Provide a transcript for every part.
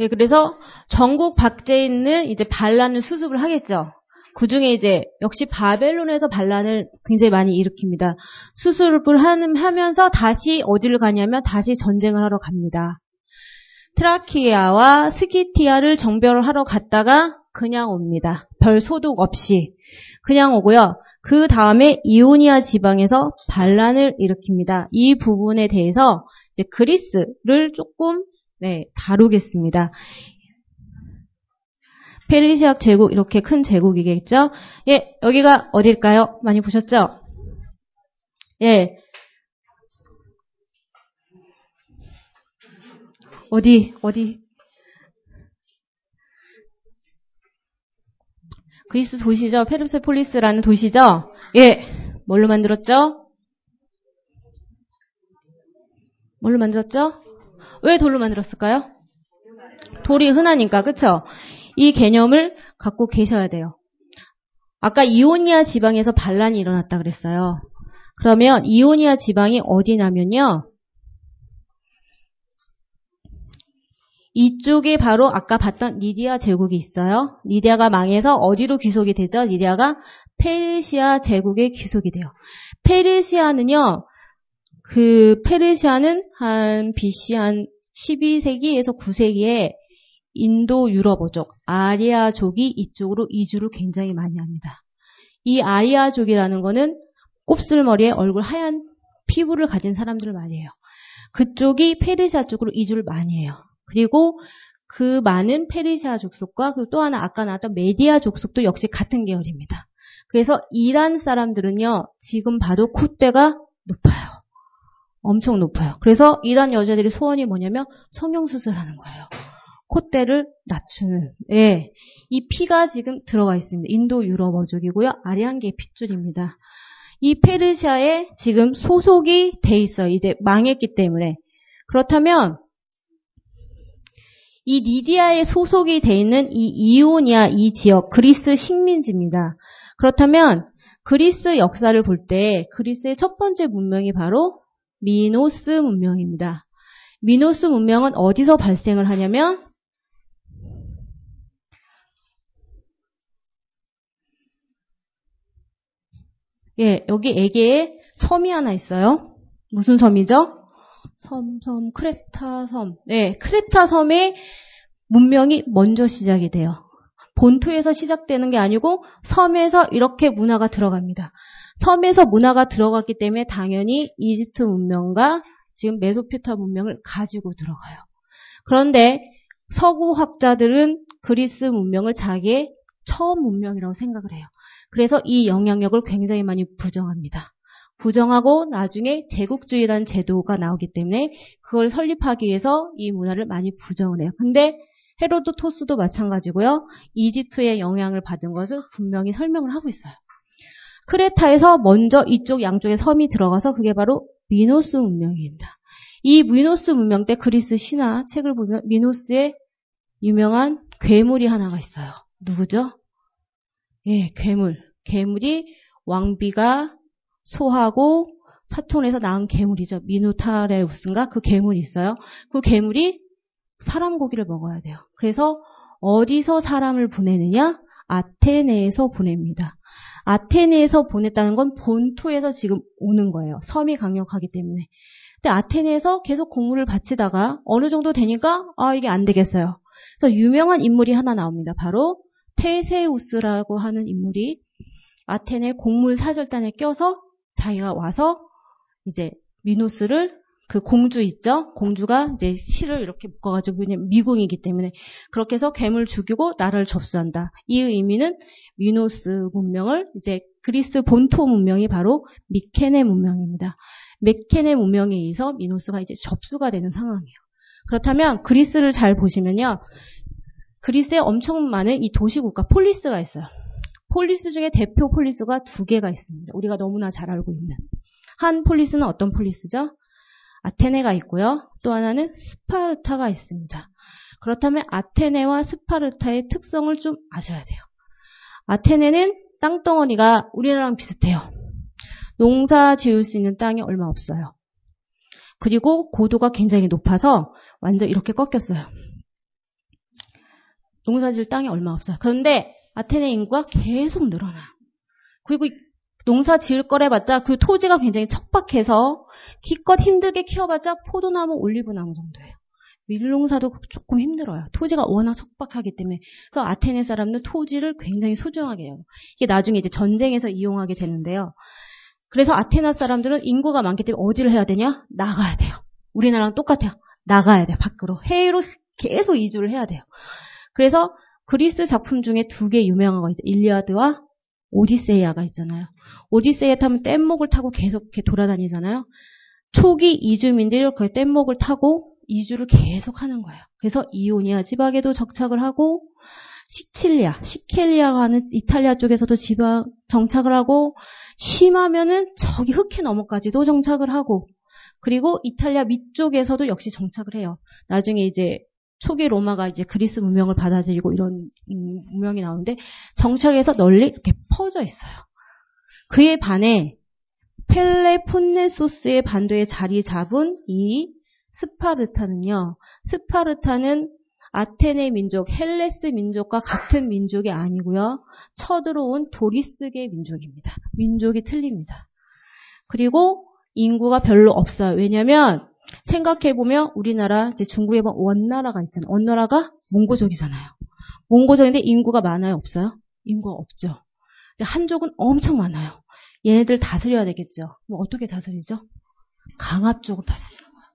예, 그래서 전국 박제에 있는 이제 반란을 수습을 하겠죠. 그 중에 이제 역시 바벨론에서 반란을 굉장히 많이 일으킵니다. 수습을 하면서 다시 어디를 가냐면 다시 전쟁을 하러 갑니다. 트라키아와 스키티아를 정별을 하러 갔다가 그냥 옵니다. 별 소득 없이 그냥 오고요. 그 다음에 이오니아 지방에서 반란을 일으킵니다. 이 부분에 대해서 이제 그리스를 조금 네, 다루겠습니다. 페르시아 제국 이렇게 큰 제국이겠죠? 예, 여기가 어딜까요? 많이 보셨죠? 예. 어디 어디 그리스 도시죠. 페르세폴리스라는 도시죠. 예. 뭘로 만들었죠? 뭘로 만들었죠? 왜 돌로 만들었을까요? 돌이 흔하니까, 그쵸? 이 개념을 갖고 계셔야 돼요. 아까 이오니아 지방에서 반란이 일어났다 그랬어요. 그러면 이오니아 지방이 어디냐면요. 이쪽에 바로 아까 봤던 리디아 제국이 있어요. 리디아가 망해서 어디로 귀속이 되죠? 리디아가 페르시아 제국에 귀속이 돼요. 페르시아는요, 그 페르시아는 한 BC 한 12세기에서 9세기에 인도 유럽어족, 아리아족이 이쪽으로 이주를 굉장히 많이 합니다. 이 아리아족이라는 거는 곱슬머리에 얼굴 하얀 피부를 가진 사람들을 많이 해요. 그쪽이 페르시아 쪽으로 이주를 많이 해요. 그리고 그 많은 페르시아 족속과 그 또 하나 아까 나왔던 메디아 족속도 역시 같은 계열입니다. 그래서 이란 사람들은요, 지금 봐도 콧대가 높아요. 엄청 높아요. 그래서 이란 여자들이 소원이 뭐냐면 성형수술하는 거예요. 콧대를 낮추는. 예. 이 피가 지금 들어가 있습니다. 인도 유럽 어족이고요. 아리안계 핏줄입니다. 이 페르시아에 지금 소속이 돼 있어요. 이제 망했기 때문에. 그렇다면 이 리디아에 소속이 돼 있는 이 이오니아 이 지역 그리스 식민지입니다. 그렇다면 그리스 역사를 볼 때 그리스의 첫 번째 문명이 바로 미노스 문명입니다. 미노스 문명은 어디서 발생을 하냐면 예, 여기 에게해에 섬이 하나 있어요. 무슨 섬이죠? 섬, 섬, 크레타 섬. 네, 크레타 섬의 문명이 먼저 시작이 돼요. 본토에서 시작되는 게 아니고 섬에서 이렇게 문화가 들어갑니다. 섬에서 문화가 들어갔기 때문에 당연히 이집트 문명과 지금 메소피타 문명을 가지고 들어가요. 그런데 서구 학자들은 그리스 문명을 자기의 처음 문명이라고 생각을 해요. 그래서 이 영향력을 굉장히 많이 부정합니다. 부정하고 나중에 제국주의라는 제도가 나오기 때문에 그걸 설립하기 위해서 이 문화를 많이 부정을 해요. 근데 헤로도토스도 마찬가지고요. 이집트의 영향을 받은 것을 분명히 설명을 하고 있어요. 크레타에서 먼저 이쪽 양쪽에 섬이 들어가서 그게 바로 미노스 문명입니다. 이 미노스 문명 때 그리스 신화 책을 보면 미노스의 유명한 괴물이 하나가 있어요. 누구죠? 예, 괴물. 괴물이 왕비가 소하고 사톤에서 낳은 괴물이죠. 미누타레우스인가? 그 괴물이 있어요. 그 괴물이 사람 고기를 먹어야 돼요. 그래서 어디서 사람을 보내느냐? 아테네에서 보냅니다. 아테네에서 보냈다는 건 본토에서 지금 오는 거예요. 섬이 강력하기 때문에. 근데 아테네에서 계속 공물을 바치다가 어느 정도 되니까 아 이게 안 되겠어요. 그래서 유명한 인물이 하나 나옵니다. 바로 테세우스라고 하는 인물이 아테네 공물 사절단에 껴서 자기가 와서 이제 미노스를 그 공주 있죠? 공주가 이제 실을 이렇게 묶어가지고 그냥 미궁이기 때문에 그렇게 해서 괴물 죽이고 나라를 접수한다. 이 의미는 미노스 문명을 이제 그리스 본토 문명이 바로 미케네 문명입니다. 미케네 문명에 의해서 미노스가 이제 접수가 되는 상황이에요. 그렇다면 그리스를 잘 보시면요. 그리스에 엄청 많은 이 도시국가 폴리스가 있어요. 폴리스 중에 대표 폴리스가 두 개가 있습니다. 우리가 너무나 잘 알고 있는. 한 폴리스는 어떤 폴리스죠? 아테네가 있고요. 또 하나는 스파르타가 있습니다. 그렇다면 아테네와 스파르타의 특성을 좀 아셔야 돼요. 아테네는 땅덩어리가 우리나라랑 비슷해요. 농사 지을 수 있는 땅이 얼마 없어요. 그리고 고도가 굉장히 높아서 완전 이렇게 꺾였어요. 농사질 땅이 얼마 없어요. 그런데 아테네 인구가 계속 늘어나요. 그리고 농사 지을 거래봤자 그 토지가 굉장히 척박해서 기껏 힘들게 키워봤자 포도나무, 올리브나무 정도예요. 밀농사도 조금 힘들어요. 토지가 워낙 척박하기 때문에. 그래서 아테네 사람들 토지를 굉장히 소중하게 해요. 이게 나중에 이제 전쟁에서 이용하게 되는데요. 그래서 아테나 사람들은 인구가 많기 때문에 어디를 해야 되냐? 나가야 돼요. 우리나라랑 똑같아요. 나가야 돼요. 밖으로. 해외로 계속 이주를 해야 돼요. 그래서 그리스 작품 중에 두 개 유명한 거 있죠. 일리아드와 오디세이아가 있잖아요. 오디세이아 타면 뗏목을 타고 계속 이렇게 돌아다니잖아요. 초기 이주민들이 그 뗏목을 타고 이주를 계속 하는 거예요. 그래서 이오니아 지방에도 정착을 하고 시칠리아, 시켈리아가 하는 이탈리아 쪽에서도 지방 정착을 하고 심하면은 저기 흑해 너머까지도 정착을 하고 그리고 이탈리아 밑쪽에서도 역시 정착을 해요. 나중에 이제 초기 로마가 이제 그리스 문명을 받아들이고 이런 음, 문명이 나오는데 정착해서 널리 이렇게 퍼져 있어요. 그에 반해 펠로폰네소스의 반도에 자리 잡은 이 스파르타는요. 스파르타는 아테네 민족, 헬레네스 민족과 같은 민족이 아니고요. 쳐들어온 도리스계 민족입니다. 민족이 틀립니다. 그리고 인구가 별로 없어요. 왜냐하면 생각해보면 우리나라 이제 중국에 보면 원나라가 있잖아요. 원나라가 몽고족이잖아요. 몽고족인데 인구가 많아요? 없어요? 인구가 없죠. 한족은 엄청 많아요. 얘네들 다스려야 되겠죠. 뭐 어떻게 다스리죠? 강압적으로 다스리는 거예요.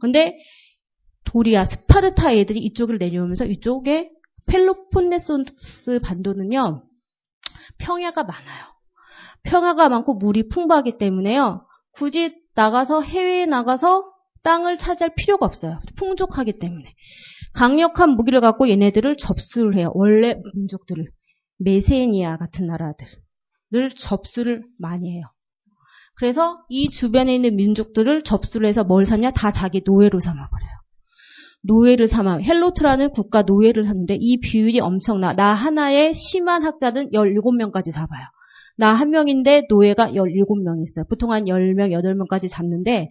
근데 도리아, 스파르타 애들이 이쪽을 내려오면서 이쪽에 펠로폰네소스 반도는요. 평야가 많아요. 평야가 많고 물이 풍부하기 때문에요. 굳이 나가서 해외에 나가서 땅을 차지할 필요가 없어요. 풍족하기 때문에. 강력한 무기를 갖고 얘네들을 접수를 해요. 원래 민족들을. 메세니아 같은 나라들을 접수를 많이 해요. 그래서 이 주변에 있는 민족들을 접수를 해서 뭘 삼냐? 다 자기 노예로 삼아버려요. 노예를 삼아. 헬로트라는 국가 노예를 하는데 이 비율이 엄청나. 나 하나의 심한 학자는 17명까지 잡아요. 나 한 명인데 노예가 17명 있어요. 보통 한 10명, 8명까지 잡는데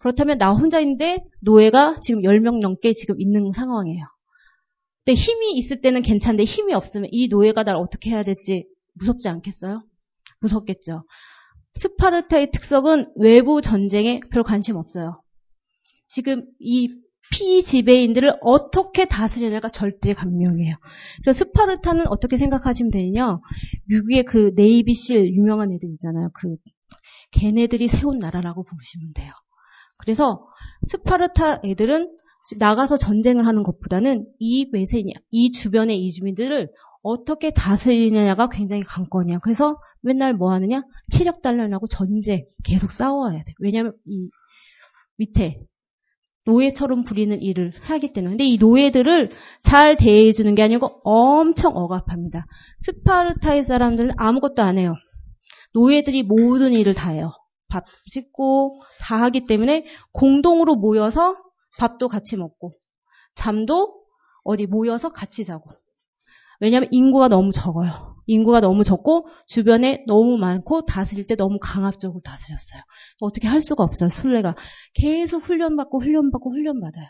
그렇다면 나 혼자 있는데 노예가 지금 10명 넘게 지금 있는 상황이에요. 근데 힘이 있을 때는 괜찮은데 힘이 없으면 이 노예가 날 어떻게 해야 될지 무섭지 않겠어요? 무섭겠죠. 스파르타의 특성은 외부 전쟁에 별 관심 없어요. 지금 이 피지배인들을 어떻게 다스려야가 절대 감명이에요. 그래서 스파르타는 어떻게 생각하시면 되냐? 미국의 그 네이비실 유명한 애들 있잖아요. 그 걔네들이 세운 나라라고 보시면 돼요. 그래서 스파르타 애들은 나가서 전쟁을 하는 것보다는 이 메세냐, 이 주변의 이주민들을 어떻게 다스리느냐가 굉장히 관건이야. 그래서 맨날 뭐 하느냐? 체력 단련하고 전쟁 계속 싸워야 돼. 왜냐하면 이 밑에 노예처럼 부리는 일을 하기 때문에. 근데 이 노예들을 잘 대해 주는 게 아니고 엄청 억압합니다. 스파르타의 사람들은 아무것도 안 해요. 노예들이 모든 일을 다 해요. 밥 짓고 다 하기 때문에 공동으로 모여서 밥도 같이 먹고 잠도 어디 모여서 같이 자고 왜냐하면 인구가 너무 적어요. 인구가 너무 적고 주변에 너무 많고 다스릴 때 너무 강압적으로 다스렸어요. 어떻게 할 수가 없어요. 순례가 계속 훈련받고 훈련받고 훈련받아요.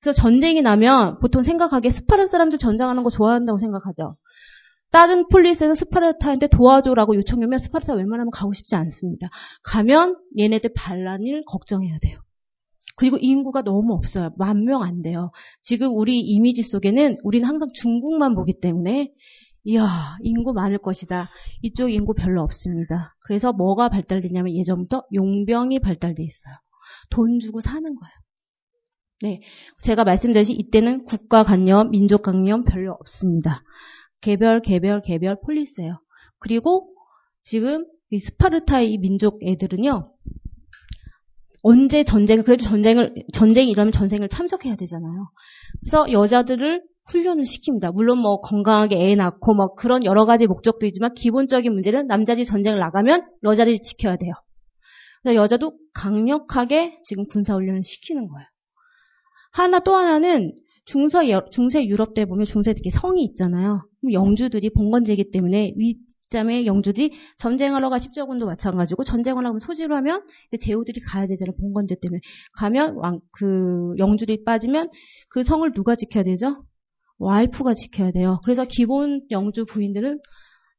그래서 전쟁이 나면 보통 생각하기에 스파르타 사람들 전쟁하는 거 좋아한다고 생각하죠. 다른 폴리스에서 스파르타한테 도와줘라고 요청하면 스파르타 웬만하면 가고 싶지 않습니다. 가면 얘네들 반란을 걱정해야 돼요. 그리고 인구가 너무 없어요. 만 명 안 돼요. 지금 우리 이미지 속에는 우리는 항상 중국만 보기 때문에 이야 인구 많을 것이다. 이쪽 인구 별로 없습니다. 그래서 뭐가 발달되냐면 예전부터 용병이 발달돼 있어요. 돈 주고 사는 거예요. 네, 제가 말씀드렸듯이 이때는 국가 관념, 민족 관념 별로 없습니다. 개별, 개별, 개별 폴리스예요. 그리고 지금 이 스파르타의 민족 애들은요. 언제 전쟁을 그래도 전쟁을 전쟁이 일어나면 전쟁을 참석해야 되잖아요. 그래서 여자들을 훈련을 시킵니다. 물론 뭐 건강하게 애 낳고 뭐 그런 여러 가지 목적도 있지만 기본적인 문제는 남자들이 전쟁을 나가면 여자들이 지켜야 돼요. 그래서 여자도 강력하게 지금 군사 훈련을 시키는 거예요. 하나 또 하나는 중서, 중세 유럽 때 보면 중세 특히 성이 있잖아요. 영주들이 봉건제이기 때문에 윗잠의 영주들이 전쟁하러 가 십자군도 마찬가지고 전쟁을 하면 소지를 하면 이제 제후들이 가야 되잖아요. 봉건제 때문에 가면 왕, 그 영주들이 빠지면 그 성을 누가 지켜야 되죠? 와이프가 지켜야 돼요. 그래서 기본 영주 부인들은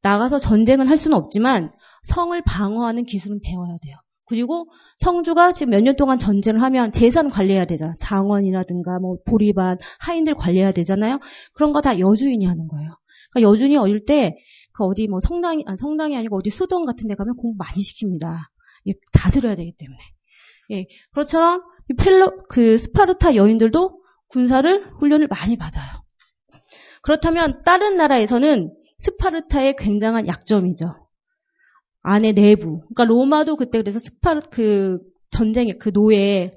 나가서 전쟁을 할 수는 없지만 성을 방어하는 기술은 배워야 돼요. 그리고 성주가 지금 몇 년 동안 전쟁을 하면 재산 관리해야 되잖아. 장원이라든가 뭐 보리반, 하인들 관리해야 되잖아요. 그런 거 다 여주인이 하는 거예요. 그러니까 여주인이 어릴 때 그 어디 뭐 성당이 아 성당이 아니고 어디 수도원 같은 데 가면 공부 많이 시킵니다. 다스려야 되기 때문에. 예. 그것처럼 펠로 그 스파르타 여인들도 군사를 훈련을 많이 받아요. 그렇다면 다른 나라에서는 스파르타의 굉장한 약점이죠. 안에 내부. 그러니까 로마도 그때 그래서 스파르 그 전쟁의 그 노예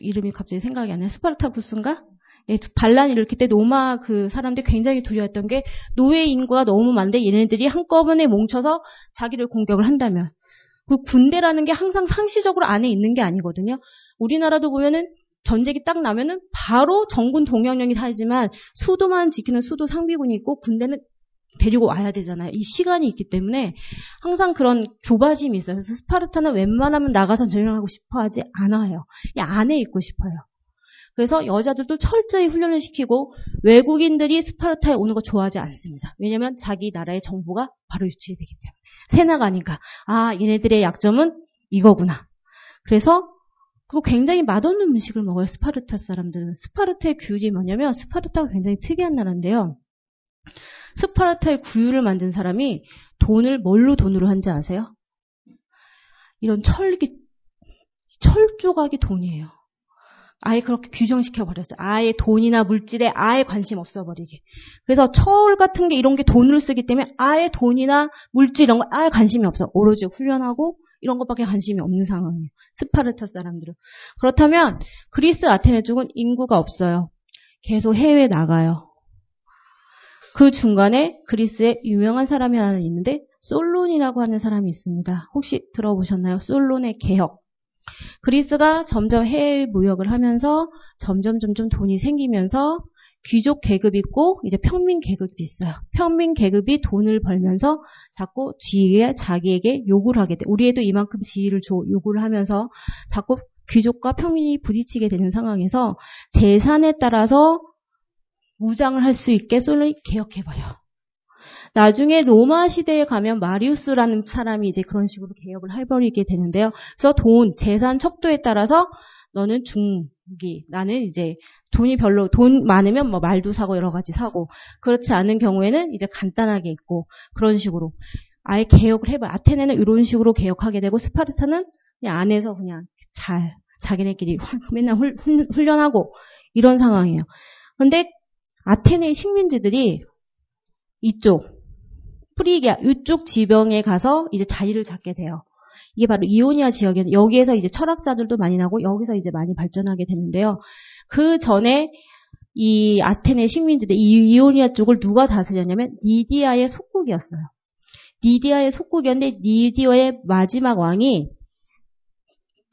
이름이 갑자기 생각이 안 나요. 스파르타쿠스인가? 네, 반란이 일으킬 때 로마 그 사람들이 굉장히 두려웠던 게 노예 인구가 너무 많은데 얘네들이 한꺼번에 뭉쳐서 자기를 공격을 한다면 그 군대라는 게 항상 상시적으로 안에 있는 게 아니거든요. 우리나라도 보면은 전쟁이 딱 나면은 바로 정군 동명령이 살지만 수도만 지키는 수도 상비군이 있고 군대는 데리고 와야 되잖아요. 이 시간이 있기 때문에 항상 그런 조바심이 있어요. 그래서 스파르타는 웬만하면 나가서 전쟁하고 싶어 하지 않아요. 이 안에 있고 싶어요. 그래서 여자들도 철저히 훈련을 시키고 외국인들이 스파르타에 오는 거 좋아하지 않습니다. 왜냐하면 자기 나라의 정보가 바로 유출되기 때문에. 새나가니까 아 얘네들의 약점은 이거구나. 그래서 그거 굉장히 맛없는 음식을 먹어요. 스파르타 사람들은. 스파르타의 규율이 뭐냐면 스파르타가 굉장히 특이한 나라인데요. 스파르타의 규율을 만든 사람이 돈을 뭘로 돈으로 한지 아세요? 이런 철기 철 조각이 돈이에요. 아예 그렇게 규정시켜 버렸어요. 아예 돈이나 물질에 아예 관심 없어 버리게. 그래서 철 같은 게 이런 게 돈을 쓰기 때문에 아예 돈이나 물질 이런 거 아예 관심이 없어. 오로지 훈련하고 이런 것밖에 관심이 없는 상황이에요. 스파르타 사람들은. 그렇다면 그리스 아테네 쪽은 인구가 없어요. 계속 해외 나가요. 그 중간에 그리스에 유명한 사람이 하나 있는데 솔론이라고 하는 사람이 있습니다. 혹시 들어보셨나요? 솔론의 개혁. 그리스가 점점 해외 무역을 하면서 점점 점점 돈이 생기면서 귀족 계급이 있고 이제 평민 계급이 있어요. 평민 계급이 돈을 벌면서 자꾸 지위에 자기에게 요구를 하게 돼. 우리에도 이만큼 지위를 줘 요구를 하면서 자꾸 귀족과 평민이 부딪히게 되는 상황에서 재산에 따라서 무장을 할 수 있게 솔론이 개혁해봐요. 나중에 로마 시대에 가면 마리우스라는 사람이 이제 그런 식으로 개혁을 해버리게 되는데요. 그래서 돈, 재산 척도에 따라서 너는 중기, 나는 이제 돈이 별로 돈 많으면 뭐 말도 사고 여러 가지 사고 그렇지 않은 경우에는 이제 간단하게 있고 그런 식으로 아예 개혁을 해봐. 아테네는 이런 식으로 개혁하게 되고 스파르타는 그냥 안에서 그냥 잘 자기네끼리 맨날 훈련하고 이런 상황이에요. 그런데 아테네의 식민지들이 이쪽 프리기아 이쪽 지병에 가서 이제 자리를 잡게 돼요. 이게 바로 이오니아 지역에 여기에서 이제 철학자들도 많이 나고 여기서 이제 많이 발전하게 되는데요. 그 전에 이 아테네 식민지들 이 이오니아 쪽을 누가 다스렸냐면 니디아의 속국이었어요. 니디아의 속국이었는데 니디아의 마지막 왕이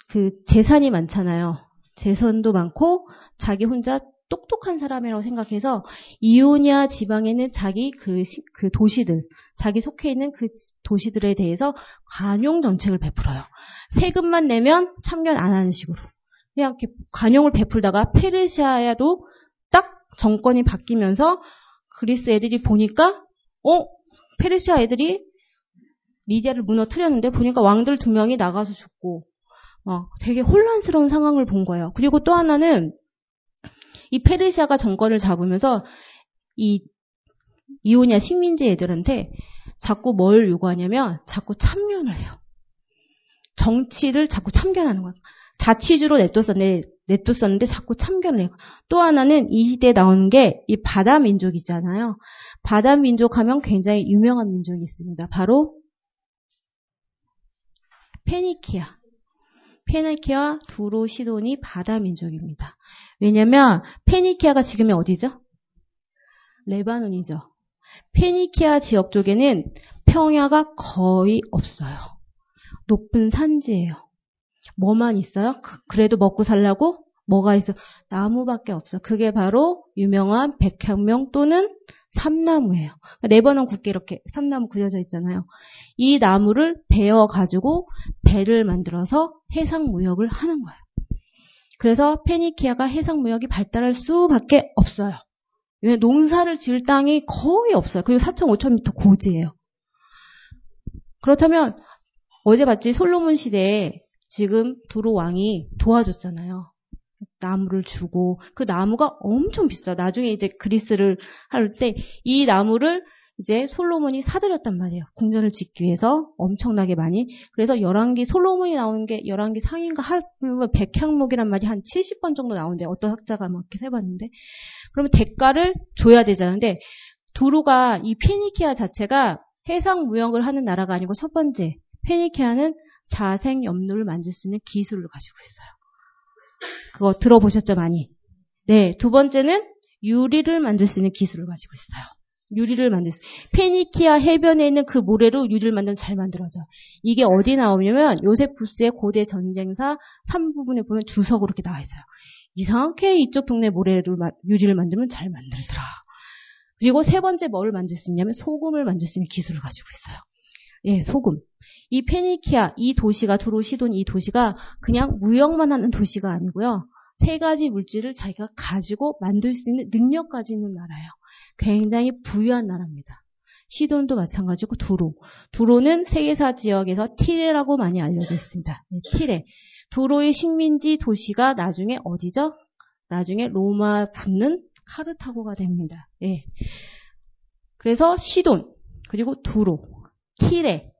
그 재산이 많잖아요. 재산도 많고 자기 혼자 똑똑한 사람이라고 생각해서 이오니아 지방에는 자기 그, 시, 그 도시들, 자기 속해 있는 그 도시들에 대해서 관용 정책을 베풀어요. 세금만 내면 참견 안 하는 식으로. 그냥 이렇게 관용을 베풀다가 페르시아에도 딱 정권이 바뀌면서 그리스 애들이 보니까 어 페르시아 애들이 리디아를 무너뜨렸는데 보니까 왕들 두 명이 나가서 죽고 어, 되게 혼란스러운 상황을 본 거예요. 그리고 또 하나는 이 페르시아가 정권을 잡으면서 이 이오니아 식민지 애들한테 자꾸 뭘 요구하냐면 자꾸 참견을 해요. 정치를 자꾸 참견하는 거예요. 자치주로 냅뒀었는데, 냅뒀었는데 자꾸 참견을 해요. 또 하나는 이 시대에 나오는 게 이 바다 민족 있잖아요. 바다 민족 하면 굉장히 유명한 민족이 있습니다. 바로 페니키아. 페니키아, 두로, 시돈이 바다 민족입니다. 왜냐면 페니키아가 지금이 어디죠? 레바논이죠. 페니키아 지역 쪽에는 평야가 거의 없어요. 높은 산지예요. 뭐만 있어요? 그, 그래도 먹고 살라고 뭐가 있어? 나무밖에 없어. 그게 바로 유명한 백향목 또는 삼나무예요. 그러니까 레바논 국기에 이렇게 삼나무 그려져 있잖아요. 이 나무를 베어 가지고 배를 만들어서 해상 무역을 하는 거예요. 그래서 페니키아가 해상무역이 발달할 수밖에 없어요. 왜 농사를 지을 땅이 거의 없어요. 그리고 4,500m 고지예요. 그렇다면 어제 봤지 솔로몬 시대에 지금 두루 왕이 도와줬잖아요. 나무를 주고 그 나무가 엄청 비싸. 나중에 이제 그리스를 할 때 이 나무를 이제 솔로몬이 사들였단 말이에요. 궁전을 짓기 위해서 엄청나게 많이. 그래서 열왕기 솔로몬이 나오는 게 열왕기 상인가 하면 백향목이란 말이 한 70번 정도 나오는데 어떤 학자가 막 이렇게 세봤는데 그러면 대가를 줘야 되잖아요. 두루가 이 페니키아 자체가 해상 무역을 하는 나라가 아니고 첫 번째 페니키아는 자생 염료를 만들 수 있는 기술을 가지고 있어요. 그거 들어보셨죠 많이? 네, 두 번째는 유리를 만들 수 있는 기술을 가지고 있어요. 유리를 만들 수. 페니키아 해변에 있는 그 모래로 유리를 만들면 잘 만들어져. 이게 어디 나오냐면 요세푸스의 고대 전쟁사 3부분에 보면 주석으로 이렇게 나와 있어요. 이상하게 이쪽 동네 모래로 유리를 만들면 잘 만들더라. 그리고 세 번째 뭘 만들 수 있냐면 소금을 만들 수 있는 기술을 가지고 있어요. 예, 소금. 이 페니키아, 이 도시가 두로 시돈 이 도시가 그냥 무역만 하는 도시가 아니고요. 세 가지 물질을 자기가 가지고 만들 수 있는 능력까지 있는 나라예요. 굉장히 부유한 나라입니다. 시돈도 마찬가지고 두로. 두로는 세계사 지역에서 티레라고 많이 알려져 있습니다. 네, 티레. 두로의 식민지 도시가 나중에 어디죠? 나중에 로마 붙는 카르타고가 됩니다. 예. 그래서 시돈, 그리고 두로, 티레,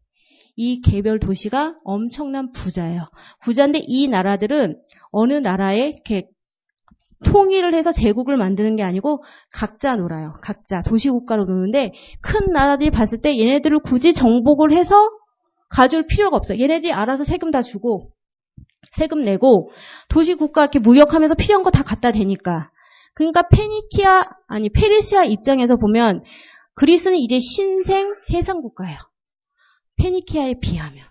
이 개별 도시가 엄청난 부자예요. 부자인데 이 나라들은 어느 이렇게 통일을 해서 제국을 만드는 게 아니고 각자 놀아요. 각자 도시국가로 노는데 큰 나라들이 봤을 때 얘네들을 굳이 정복을 해서 가져올 필요가 없어요. 얘네들이 알아서 세금 다 주고 세금 내고 도시국가 이렇게 무역하면서 필요한 거 다 갖다 대니까. 그러니까 페니키아 아니 페르시아 입장에서 보면 그리스는 이제 신생 해상 국가예요. 페니키아에 비하면.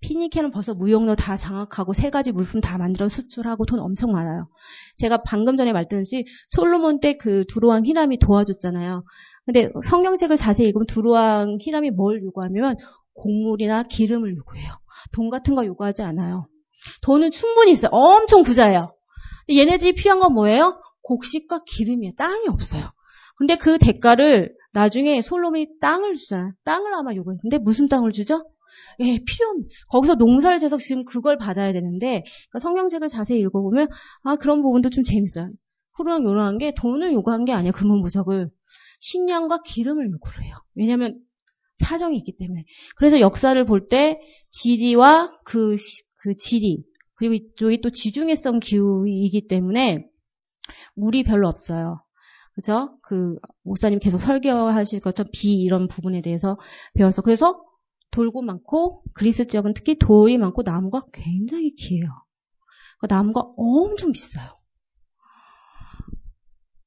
피니키아는 벌써 무역로 다 장악하고 세 가지 물품 다 만들어 수출하고 돈 엄청 많아요. 제가 방금 전에 말씀드렸듯이 솔로몬 때 그 두루왕 히람이 도와줬잖아요. 근데 성경책을 자세히 읽으면 두루왕 히람이 뭘 요구하면 곡물이나 기름을 요구해요. 돈 같은 거 요구하지 않아요. 돈은 충분히 있어요. 엄청 부자예요. 얘네들이 필요한 건 뭐예요? 곡식과 기름이에요. 땅이 없어요. 근데 그 대가를 나중에 솔로몬이 땅을 주잖아요. 땅을 아마 요구해요. 근데 무슨 땅을 주죠? 예, 필요한 거기서 농사를 지어서 지금 그걸 받아야 되는데 그러니까 성경책을 자세히 읽어보면 아 그런 부분도 좀 재밌어요. 후루랑 요랑한 게 돈을 요구한 게 아니야 금은보석을 식량과 기름을 요구를 해요. 왜냐하면 사정이 있기 때문에. 그래서 역사를 볼 때 지리와 그, 그 지리 그리고 이쪽이 또 지중해성 기후이기 때문에 물이 별로 없어요. 그죠? 그 목사님 계속 설교하실 것처럼 비 이런 부분에 대해서 배워서 그래서 돌고 많고 그리스 지역은 특히 돌이 많고 나무가 굉장히 귀해요. 그 나무가 엄청 비싸요.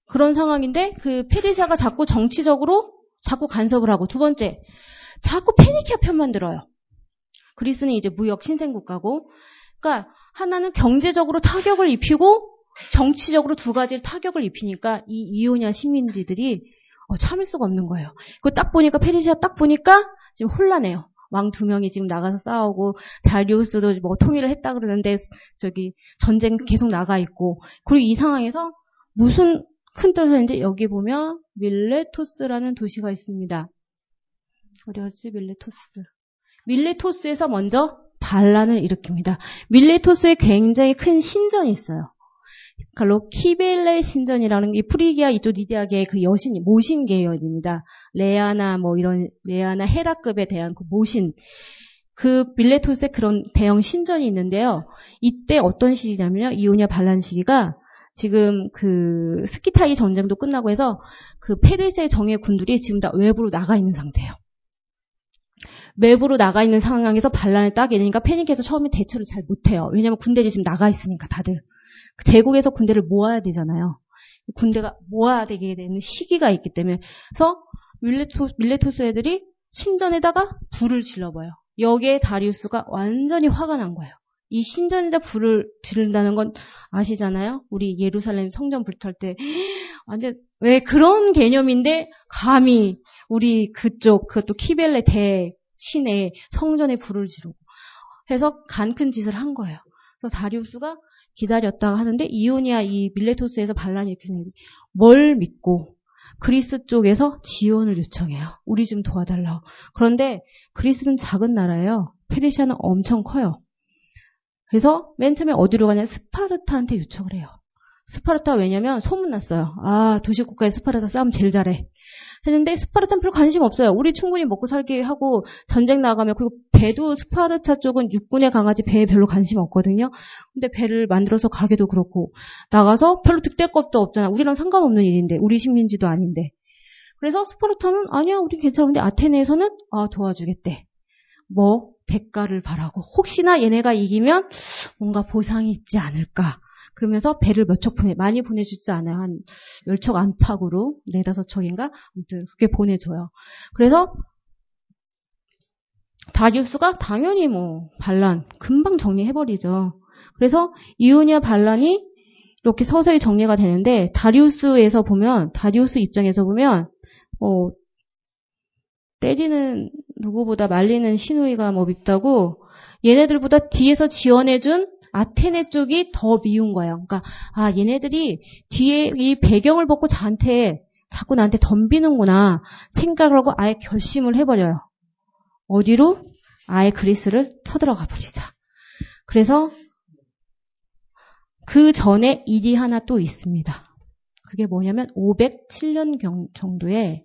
그런 상황인데 그 페르시아가 자꾸 정치적으로 자꾸 간섭을 하고 두 번째 자꾸 페니키아 편만 들어요. 그리스는 이제 무역 신생국가고 그러니까 하나는 경제적으로 타격을 입히고 정치적으로 두 가지를 타격을 입히니까 이 이오냐 식민지들이 어, 참을 수가 없는 거예요. 그딱 보니까 페르시아 딱 보니까 지금 혼란해요. 왕 두 명이 지금 나가서 싸우고 다리우스도 뭐 통일을 했다 그러는데 저기 전쟁 계속 나가 있고 그리고 이 상황에서 무슨 큰 뜻인지 여기 보면 밀레토스라는 도시가 있습니다. 어디였지 밀레토스? 밀레토스에서 먼저 반란을 일으킵니다. 밀레토스에 굉장히 큰 신전이 있어요. 칼로 키벨레 신전이라는 게 프리기아 이쪽 리디아계의 그 여신 모신 계열입니다. 레아나 뭐 이런 레아나 헤라급에 대한 그 모신 그 밀레토스의 그런 대형 신전이 있는데요. 이때 어떤 시기냐면요. 이오니아 반란 시기가 지금 그 스키타이 전쟁도 끝나고 해서 그 페르시아의 정예 군들이 지금 다 외부로 나가 있는 상태예요. 외부로 나가 있는 상황에서 반란을 따게 되니까 패닉해서 처음에 대처를 잘 못해요. 왜냐하면 군대들이 지금 나가 있으니까 다들. 제국에서 군대를 모아야 되잖아요. 군대가 모아야 되게 되는 시기가 있기 때문에. 그래서 밀레토, 밀레토스 애들이 신전에다가 불을 질러봐요. 여기에 다리우스가 완전히 화가 난 거예요. 이 신전에다 불을 지른다는 건 아시잖아요? 우리 예루살렘 성전 불탈 때 완전 왜 그런 개념인데 감히 우리 그쪽 그것도 키벨레 대신에 성전에 불을 지르고 해서 간 큰 짓을 한 거예요. 그래서 다리우스가 기다렸다가 하는데 이오니아 이 밀레토스에서 반란이 일으키는 뭘 믿고 그리스 쪽에서 지원을 요청해요. 우리 좀 도와달라고. 그런데 그리스는 작은 나라예요. 페르시아는 엄청 커요. 그래서 맨 처음에 어디로 가냐 스파르타한테 요청을 해요. 스파르타 왜냐면 소문났어요. 아 도시국가의 스파르타 싸움 제일 잘해. 했는데 스파르타는 별 관심 없어요. 우리 충분히 먹고 살게 하고 전쟁 나가면 그리고 배도 스파르타 쪽은 육군에 강하지 배에 별로 관심 없거든요. 근데 배를 만들어서 가게도 그렇고 나가서 별로 득될 것도 없잖아. 우리랑 상관없는 일인데 우리 식민지도 아닌데. 그래서 스파르타는 아니야 우리 괜찮은데 아테네에서는 아 도와주겠대. 뭐 대가를 바라고 혹시나 얘네가 이기면 뭔가 보상이 있지 않을까. 그러면서 배를 몇 척 보내, 많이 보내주지 않아요. 한 열 척 안팎으로, 네다섯 척인가? 아무튼 그렇게 보내줘요. 그래서 다리우스가 당연히 뭐, 반란, 금방 정리해버리죠. 그래서 이오니아 반란이 이렇게 서서히 정리가 되는데, 다리우스에서 보면, 다리우스 입장에서 보면, 어, 때리는 누구보다 말리는 시누이가 뭐 밉다고 얘네들보다 뒤에서 지원해준 아테네 쪽이 더 미운 거예요. 그러니까 아 얘네들이 뒤에 이 배경을 벗고 저한테 자꾸 나한테 덤비는구나 생각을 하고 아예 결심을 해버려요. 어디로? 아예 그리스를 터들어가 버리자. 그래서 그 전에 일이 하나 또 있습니다. 그게 뭐냐면 507년 정도에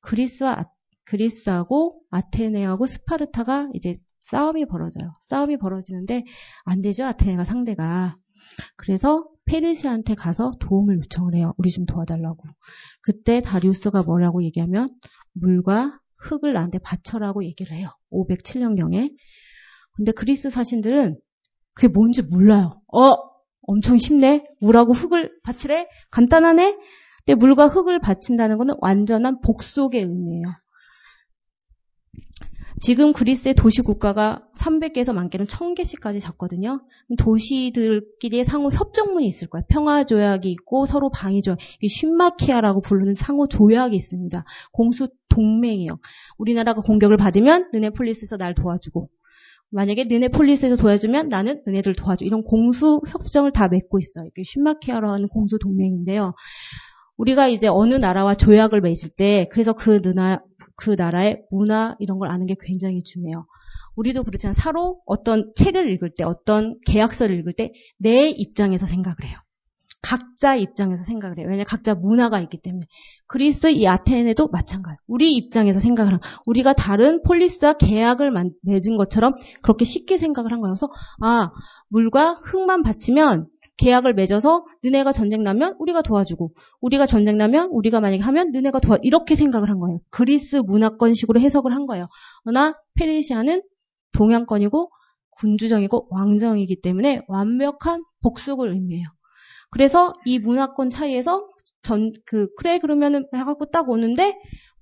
그리스와 그리스하고 아테네하고 스파르타가 이제 싸움이 벌어져요. 싸움이 벌어지는데 안 되죠. 아테네가 상대가. 그래서 페르시아한테 가서 도움을 요청을 해요. 우리 좀 도와달라고. 그때 다리우스가 뭐라고 얘기하면 물과 흙을 나한테 바쳐라고 얘기를 해요. 507년경에. 근데 그리스 사신들은 그게 뭔지 몰라요. 어, 엄청 쉽네. 물하고 흙을 바치래. 간단하네. 근데 물과 흙을 바친다는 것은 완전한 복속의 의미예요. 지금 그리스의 도시 국가가 300개에서 많게는 1000개씩까지 잡거든요. 도시들끼리의 상호 협정문이 있을 거예요. 평화 조약이 있고 서로 방위 조약, 쉰마키아라고 부르는 상호 조약이 있습니다. 공수 동맹이요. 우리나라가 공격을 받으면 느네폴리스에서 날 도와주고 만약에 느네폴리스에서 도와주면 나는 너네들 도와줘. 이런 공수 협정을 다 맺고 있어요. 이게 쉰마키아라는 공수 동맹인데요. 우리가 이제 어느 나라와 조약을 맺을 때 그래서 그 나라 그 나라의 문화 이런 걸 아는 게 굉장히 중요해요. 우리도 그렇지만 사로 어떤 책을 읽을 때 어떤 계약서를 읽을 때 내 입장에서 생각을 해요. 각자 입장에서 생각을 해요. 왜냐하면 각자 문화가 있기 때문에. 그리스 이 아테네도 마찬가지. 우리 입장에서 생각을 한. 우리가 다른 폴리스와 계약을 맺은 것처럼 그렇게 쉽게 생각을 한. 그래서 아 물과 흙만 바치면 계약을 맺어서 너네가 전쟁 나면 우리가 도와주고 우리가 전쟁 나면 우리가 만약에 하면 너네가 도와 이렇게 생각을 한 거예요. 그리스 문화권식으로 해석을 한 거예요. 그러나 페르시아는 동양권이고 군주정이고 왕정이기 때문에 완벽한 복속을 의미해요. 그래서 이 문화권 차이에서 전 그 그래 그러면은 해갖고 딱 오는데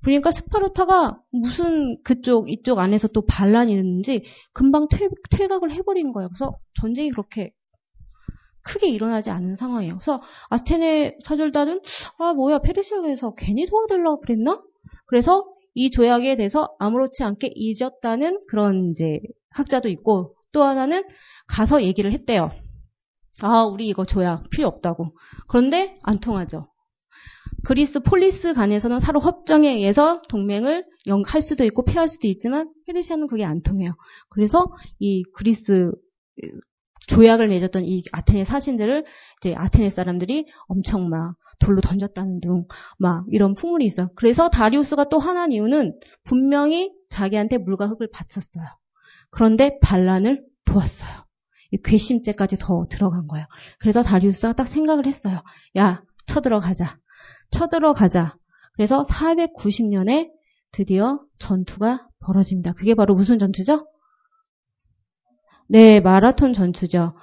보니까 스파르타가 무슨 그쪽 이쪽 안에서 또 반란이 있는지 금방 퇴, 퇴각을 해버린 거예요. 그래서 전쟁이 그렇게 크게 일어나지 않은 상황이에요. 그래서 아테네 사절단은 아 뭐야 페르시아에서 괜히 도와달라고 그랬나? 그래서 이 조약에 대해서 아무렇지 않게 잊었다는 그런 이제 학자도 있고 또 하나는 가서 얘기를 했대요. 아 우리 이거 조약 필요 없다고. 그런데 안 통하죠. 그리스 폴리스 간에서는 서로 협정에 의해서 동맹을 할 수도 있고 폐할 수도 있지만 페르시아는 그게 안 통해요. 그래서 이 그리스 조약을 맺었던 이 아테네 사신들을 이제 아테네 사람들이 엄청 막 돌로 던졌다는 등 막 이런 풍물이 있어. 그래서 다리우스가 또 하나는 이유는 분명히 자기한테 물과 흙을 바쳤어요. 그런데 반란을 도왔어요. 괘씸죄까지 더 들어간 거예요. 그래서 다리우스가 딱 생각을 했어요. 야, 쳐들어가자. 쳐들어가자. 그래서 490년에 드디어 전투가 벌어집니다. 그게 바로 무슨 전투죠? 네, 마라톤 전투죠.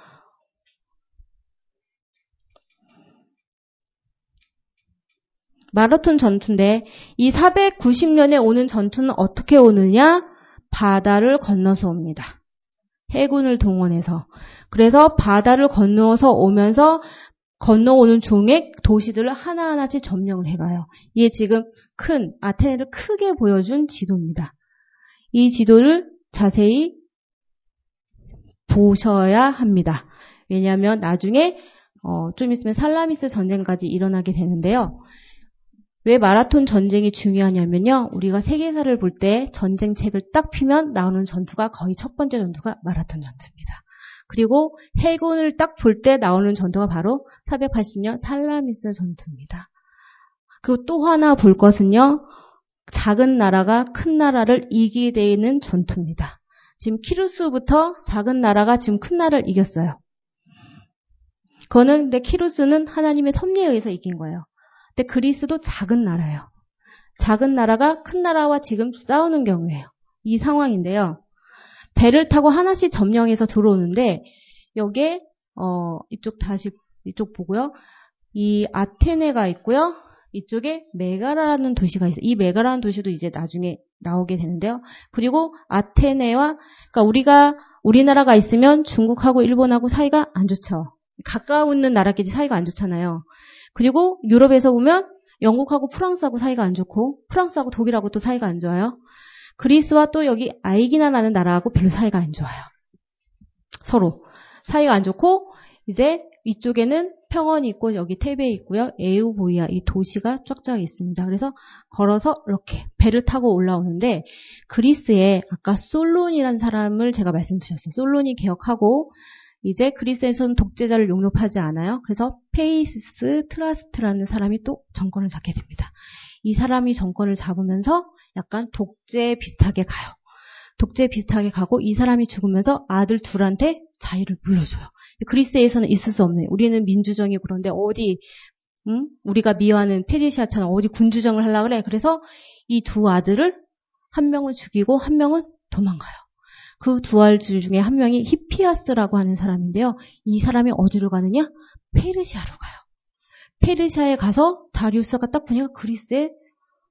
마라톤 전투인데 이 490년에 오는 전투는 어떻게 오느냐? 바다를 건너서 옵니다. 해군을 동원해서. 그래서 바다를 건너서 오면서 건너오는 중에 도시들을 하나하나씩 점령을 해가요. 이게 지금 큰 아테네를 크게 보여준 지도입니다. 이 지도를 자세히 보셔야 합니다. 왜냐하면 나중에 어, 좀 있으면 살라미스 전쟁까지 일어나게 되는데요. 왜 마라톤 전쟁이 중요하냐면요. 우리가 세계사를 볼 때 전쟁책을 딱 피면 나오는 전투가 거의 첫 번째 전투가 마라톤 전투입니다. 그리고 해군을 딱 볼 때 나오는 전투가 바로 480년 살라미스 전투입니다. 그또 하나 볼 것은요. 작은 나라가 큰 나라를 이기게 되는 전투입니다. 지금 키루스부터 작은 나라가 지금 큰 나라를 이겼어요. 그거는 근데 키루스는 하나님의 섭리에 의해서 이긴 거예요. 근데 그리스도 작은 나라예요. 작은 나라가 큰 나라와 지금 싸우는 경우예요. 이 상황인데요. 배를 타고 하나씩 점령해서 들어오는데 여기에 어 이쪽 다시 이쪽 보고요. 이 아테네가 있고요. 이쪽에 메가라라는 도시가 있어요. 이 메가라는 도시도 이제 나중에 나오게 되는데요. 그리고 아테네와 그러니까 우리가 우리나라가 있으면 중국하고 일본하고 사이가 안 좋죠. 가까운 나라끼리 사이가 안 좋잖아요. 그리고 유럽에서 보면 영국하고 프랑스하고 사이가 안 좋고 프랑스하고 독일하고 또 사이가 안 좋아요. 그리스와 또 여기 아이기나 나는 나라하고 별로 사이가 안 좋아요. 서로 사이가 안 좋고 이제 이쪽에는 평원이 있고 여기 테베 있고요. 에우보이아 이 도시가 쫙쫙 있습니다. 그래서 걸어서 이렇게 배를 타고 올라오는데 그리스에 아까 솔론이라는 사람을 제가 말씀드렸어요. 솔론이 개혁하고 이제 그리스에서는 독재자를 용납하지 않아요. 그래서 페이시스트라토스라는 사람이 또 정권을 잡게 됩니다. 이 사람이 정권을 잡으면서 약간 독재 비슷하게 가요. 독재 비슷하게 가고 이 사람이 죽으면서 아들 둘한테 자리를 물려줘요. 그리스에서는 있을 수 없네. 우리는 민주정이 그런데 어디 응? 우리가 미워하는 페르시아처럼 어디 군주정을 하려 그래. 그래서 이 두 아들을 한 명은 죽이고 한 명은 도망가요. 그 두 아들 중에 한 명이 히피아스라고 하는 사람인데요. 이 사람이 어디로 가느냐? 페르시아로 가요. 페르시아에 가서 다리우스가 딱 보니까 그리스에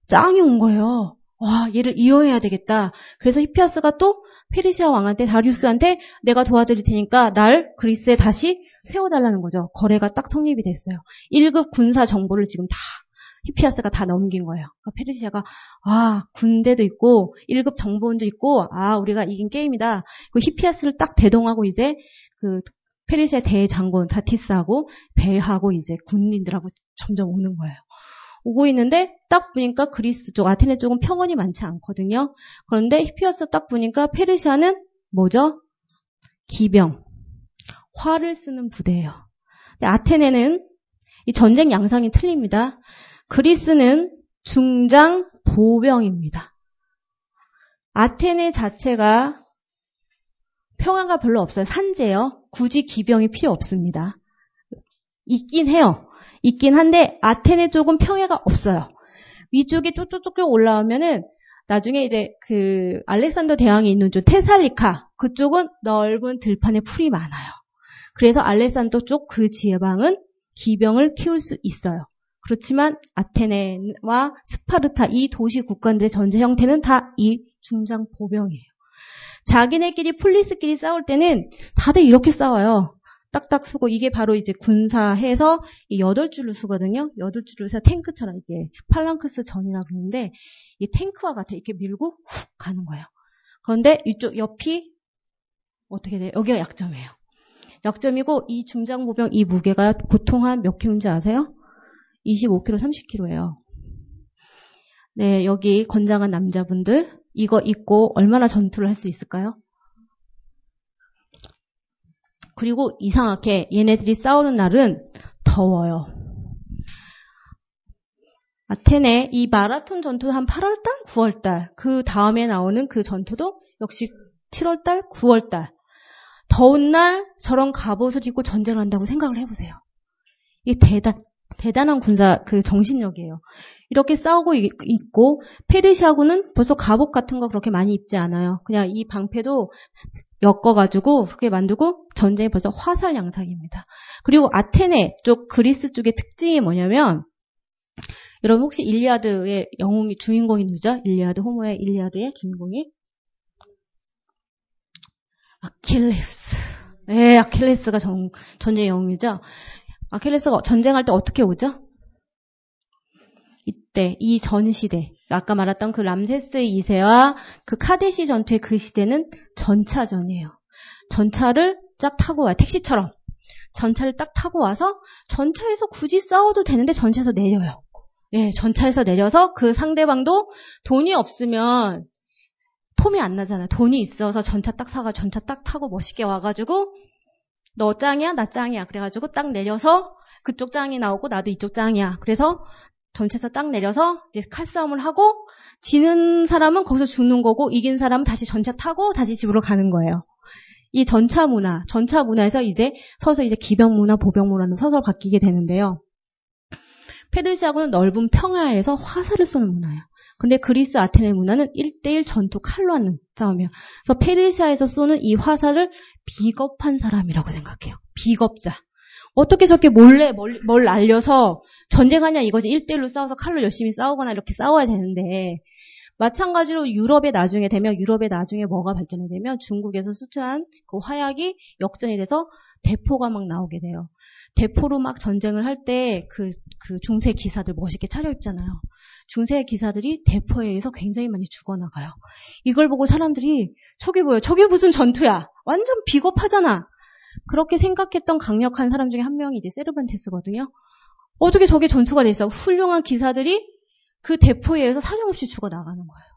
짱이 온 거예요. 와, 얘를 이용해야 되겠다. 그래서 히피아스가 또 페르시아 왕한테 다리우스한테 내가 도와드릴 테니까 날 그리스에 다시 세워달라는 거죠. 거래가 딱 성립이 됐어요. 1급 군사 정보를 지금 다 히피아스가 다 넘긴 거예요. 그러니까 페르시아가 아 군대도 있고 1급 정보원도 있고 아 우리가 이긴 게임이다. 그 히피아스를 딱 대동하고 이제 그 페르시아 대장군 다티스하고 배하고 이제 군인들하고 점점 오는 거예요. 오고 있는데 딱 보니까 그리스 쪽 아테네 쪽은 평원이 많지 않거든요. 그런데 히피아스 딱 보니까 페르시아는 뭐죠? 기병, 활을 쓰는 부대예요. 아테네는 이 전쟁 양상이 틀립니다. 그리스는 중장 보병입니다. 아테네 자체가 평화가 별로 없어요. 산재요. 굳이 기병이 필요 없습니다. 있긴 해요. 있긴 한데 아테네 쪽은 평야가 없어요. 위쪽에 쭉쭉쭉 올라오면은 나중에 이제 그 알렉산더 대왕이 있는 쪽 테살리카 그쪽은 넓은 들판에 풀이 많아요. 그래서 알렉산더 쪽 그 지방은 기병을 키울 수 있어요. 그렇지만 아테네와 스파르타 이 도시 국가들의 전제 형태는 다 이 중장 보병이에요. 자기네끼리 폴리스끼리 싸울 때는 다들 이렇게 싸워요. 딱딱 서고 이게 바로 이제 군사해서 이 여덟 줄로 서거든요. 여덟 줄로 서 탱크처럼 이게 팔랑크스 전이라 그러는데 이 탱크와 같아 이렇게 밀고 훅 가는 거예요. 그런데 이쪽 옆이 어떻게 돼요? 여기가 약점이에요. 약점이고 이 중장 보병 이 무게가 보통 한 몇 킬로인지 아세요? 25kg, 30kg예요. 네, 여기 건장한 남자분들 이거 입고 얼마나 전투를 할 수 있을까요? 그리고 이상하게 얘네들이 싸우는 날은 더워요. 아테네 이 마라톤 전투 한 8월달, 9월달 그 다음에 나오는 그 전투도 역시 7월달, 9월달 더운 날 저런 갑옷을 입고 전쟁을 한다고 생각을 해보세요. 이게 대단 대단한 군사 그 정신력이에요. 이렇게 싸우고 있고 페르시아군은 벌써 갑옷 같은 거 그렇게 많이 입지 않아요. 그냥 이 방패도 엮어가지고 그렇게 만들고 전쟁이 벌써 화살 양상입니다. 그리고 아테네 쪽 그리스 쪽의 특징이 뭐냐면 여러분 혹시 일리아드의 영웅이 주인공이 누죠? 일리아드 호모의 일리아드의 주인공이 아킬레스. 네, 아킬레스가 전, 전쟁의 영웅이죠. 아킬레스가 전쟁할 때 어떻게 오죠? 이때 이 전 시대 아까 말했던 그 람세스 2세와 그 카데시 전투의 그 시대는 전차전이에요. 전차를 쫙 타고 와요. 택시처럼 전차를 딱 타고 와서 전차에서 굳이 싸워도 되는데 전차에서 내려요. 예, 전차에서 내려서 그 상대방도 돈이 없으면 폼이 안 나잖아요. 돈이 있어서 전차 딱 사가 전차 딱 타고 멋있게 와가지고 너 짱이야 나 짱이야 그래가지고 딱 내려서 그쪽 짱이 나오고 나도 이쪽 짱이야. 그래서 전체에서 딱 내려서 이제 칼싸움을 하고 지는 사람은 거기서 죽는 거고 이긴 사람은 다시 전차 타고 다시 집으로 가는 거예요. 이 전차 문화, 전차 문화에서 이제 서서 이제 기병 문화, 보병 문화는 서서 바뀌게 되는데요. 페르시아군은 넓은 평야에서 화살을 쏘는 문화예요. 근데 그리스 아테네 문화는 1대1 전투 칼로 하는 싸움이에요. 그래서 페르시아에서 쏘는 이 화살을 비겁한 사람이라고 생각해요. 비겁자. 어떻게 저렇게 몰래 뭘, 뭘 날려서 전쟁하냐 이거지. 1대1로 싸워서 칼로 열심히 싸우거나 이렇게 싸워야 되는데 마찬가지로 유럽에 나중에 되면 유럽에 나중에 뭐가 발전이 되면 중국에서 수출한 그 화약이 역전이 돼서 대포가 막 나오게 돼요. 대포로 막 전쟁을 할 때 그그 중세 기사들 멋있게 차려입잖아요. 중세 기사들이 대포에 의해서 굉장히 많이 죽어나가요. 이걸 보고 사람들이 저게 뭐야? 저게 무슨 전투야? 완전 비겁하잖아. 그렇게 생각했던 강력한 사람 중에 한 명이 이제 세르반테스거든요. 어떻게 저게 전투가 돼 있어? 훌륭한 기사들이 그 대포에 의해서 사정없이 죽어나가는 거예요.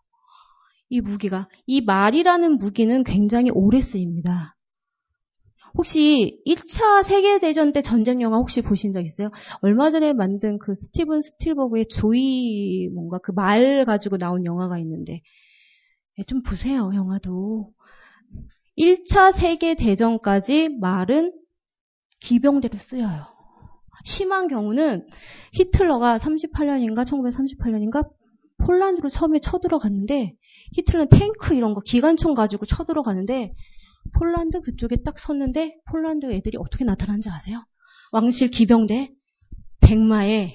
이 무기가. 이 말이라는 무기는 굉장히 오래 쓰입니다. 혹시 1차 세계대전 때 전쟁 영화 혹시 보신 적 있어요? 얼마 전에 만든 그 스티븐 스틸버그의 조이 뭔가 그 말 가지고 나온 영화가 있는데 예, 좀 보세요 영화도 1차 세계대전까지 말은 기병대로 쓰여요. 심한 경우는 히틀러가 38년인가 1938년인가 폴란드로 처음에 쳐들어갔는데 히틀러는 탱크 이런 거 기관총 가지고 쳐들어가는데 폴란드 그쪽에 딱 섰는데 폴란드 애들이 어떻게 나타난지 아세요? 왕실 기병대 백마에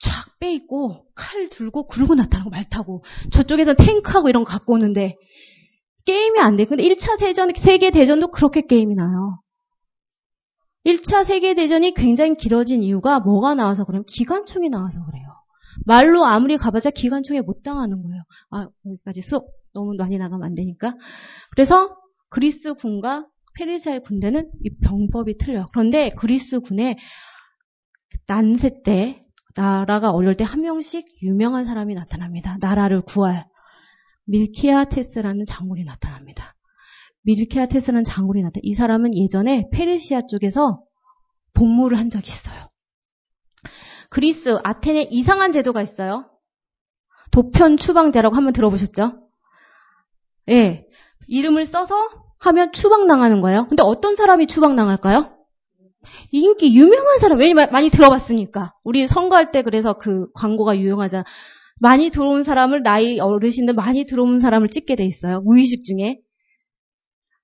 쫙 빼있고 칼 들고 그러고 나타나고 말 타고 저쪽에서 탱크하고 이런 거 갖고 오는데 게임이 안 돼. 근데 1차 대전, 세계 대전도 그렇게 게임이 나요. 1차 세계 대전이 굉장히 길어진 이유가 뭐가 나와서 그러면 기관총이 나와서 그래요. 말로 아무리 가봐자 기관총에 못 당하는 거예요. 아, 여기까지 수업 너무 많이 나가면 안 되니까. 그래서 그리스 군과 페르시아의 군대는 이 병법이 틀려요. 그런데 그리스 군의 난세 때 나라가 어려울 때 한 명씩 유명한 사람이 나타납니다. 나라를 구할 밀키아테스라는 장군이 나타납니다. 밀키아테스라는 장군이 나타나. 이 사람은 예전에 페르시아 쪽에서 복무를 한 적이 있어요. 그리스 아테네 이상한 제도가 있어요. 도편 추방제라고 한번 들어보셨죠? 예. 네. 이름을 써서 하면 추방당하는 거예요. 근데 어떤 사람이 추방당할까요? 인기 유명한 사람 왜냐면 많이 들어봤으니까 우리 선거할 때 그래서 그 광고가 유용하잖아. 많이 들어온 사람을 나이 어르신들 많이 들어온 사람을 찍게 돼 있어요. 무의식 중에.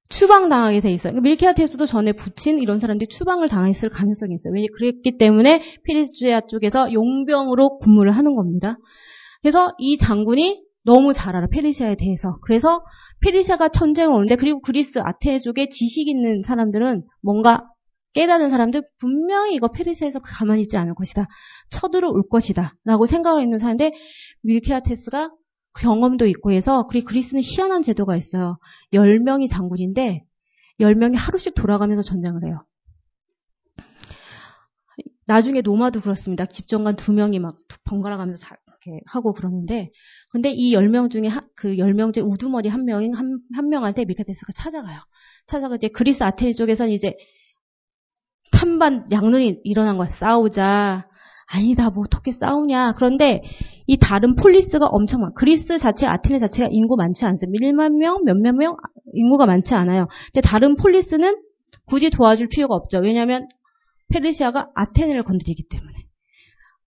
추방당하게 돼 있어요. 그러니까 밀키아테스도 전에 붙인 이런 사람들이 추방을 당했을 가능성이 있어요. 왜냐 그랬기 때문에 피리스주야 쪽에서 용병으로 근무를 하는 겁니다. 그래서 이 장군이 너무 잘 알아 페르시아에 대해서. 그래서 페르시아가 전쟁을 오는데 그리고 그리스 아테네 쪽에 지식 있는 사람들은 뭔가 깨닫는 사람들 분명히 이거 페르시아에서 가만히 있지 않을 것이다. 쳐들어 올 것이다. 라고 생각을 했는 사람인데 밀케아테스가 경험도 있고 해서 그리고 그리스는 희한한 제도가 있어요. 10명이 장군인데 10명이 하루씩 돌아가면서 전쟁을 해요. 나중에 노마도 그렇습니다. 집정관 두 명이 막 번갈아 가면서 잘 이렇게 하고 그러는데 근데 이 10명 중에 하, 그 10명 중에 우두머리 한 명인 한, 한 명한테 밀케테스가 찾아가요. 찾아가 이제 그리스 아테네 쪽에서는 이제 찬반 양론이 일어난 거야. 싸우자. 아니다, 뭐 어떻게 싸우냐. 그런데 이 다른 폴리스가 엄청 많아. 그리스 자체, 아테네 자체가 인구 많지 않습니다. 1만 명, 몇몇 명 인구가 많지 않아요. 근데 다른 폴리스는 굳이 도와줄 필요가 없죠. 왜냐하면 페르시아가 아테네를 건드리기 때문에.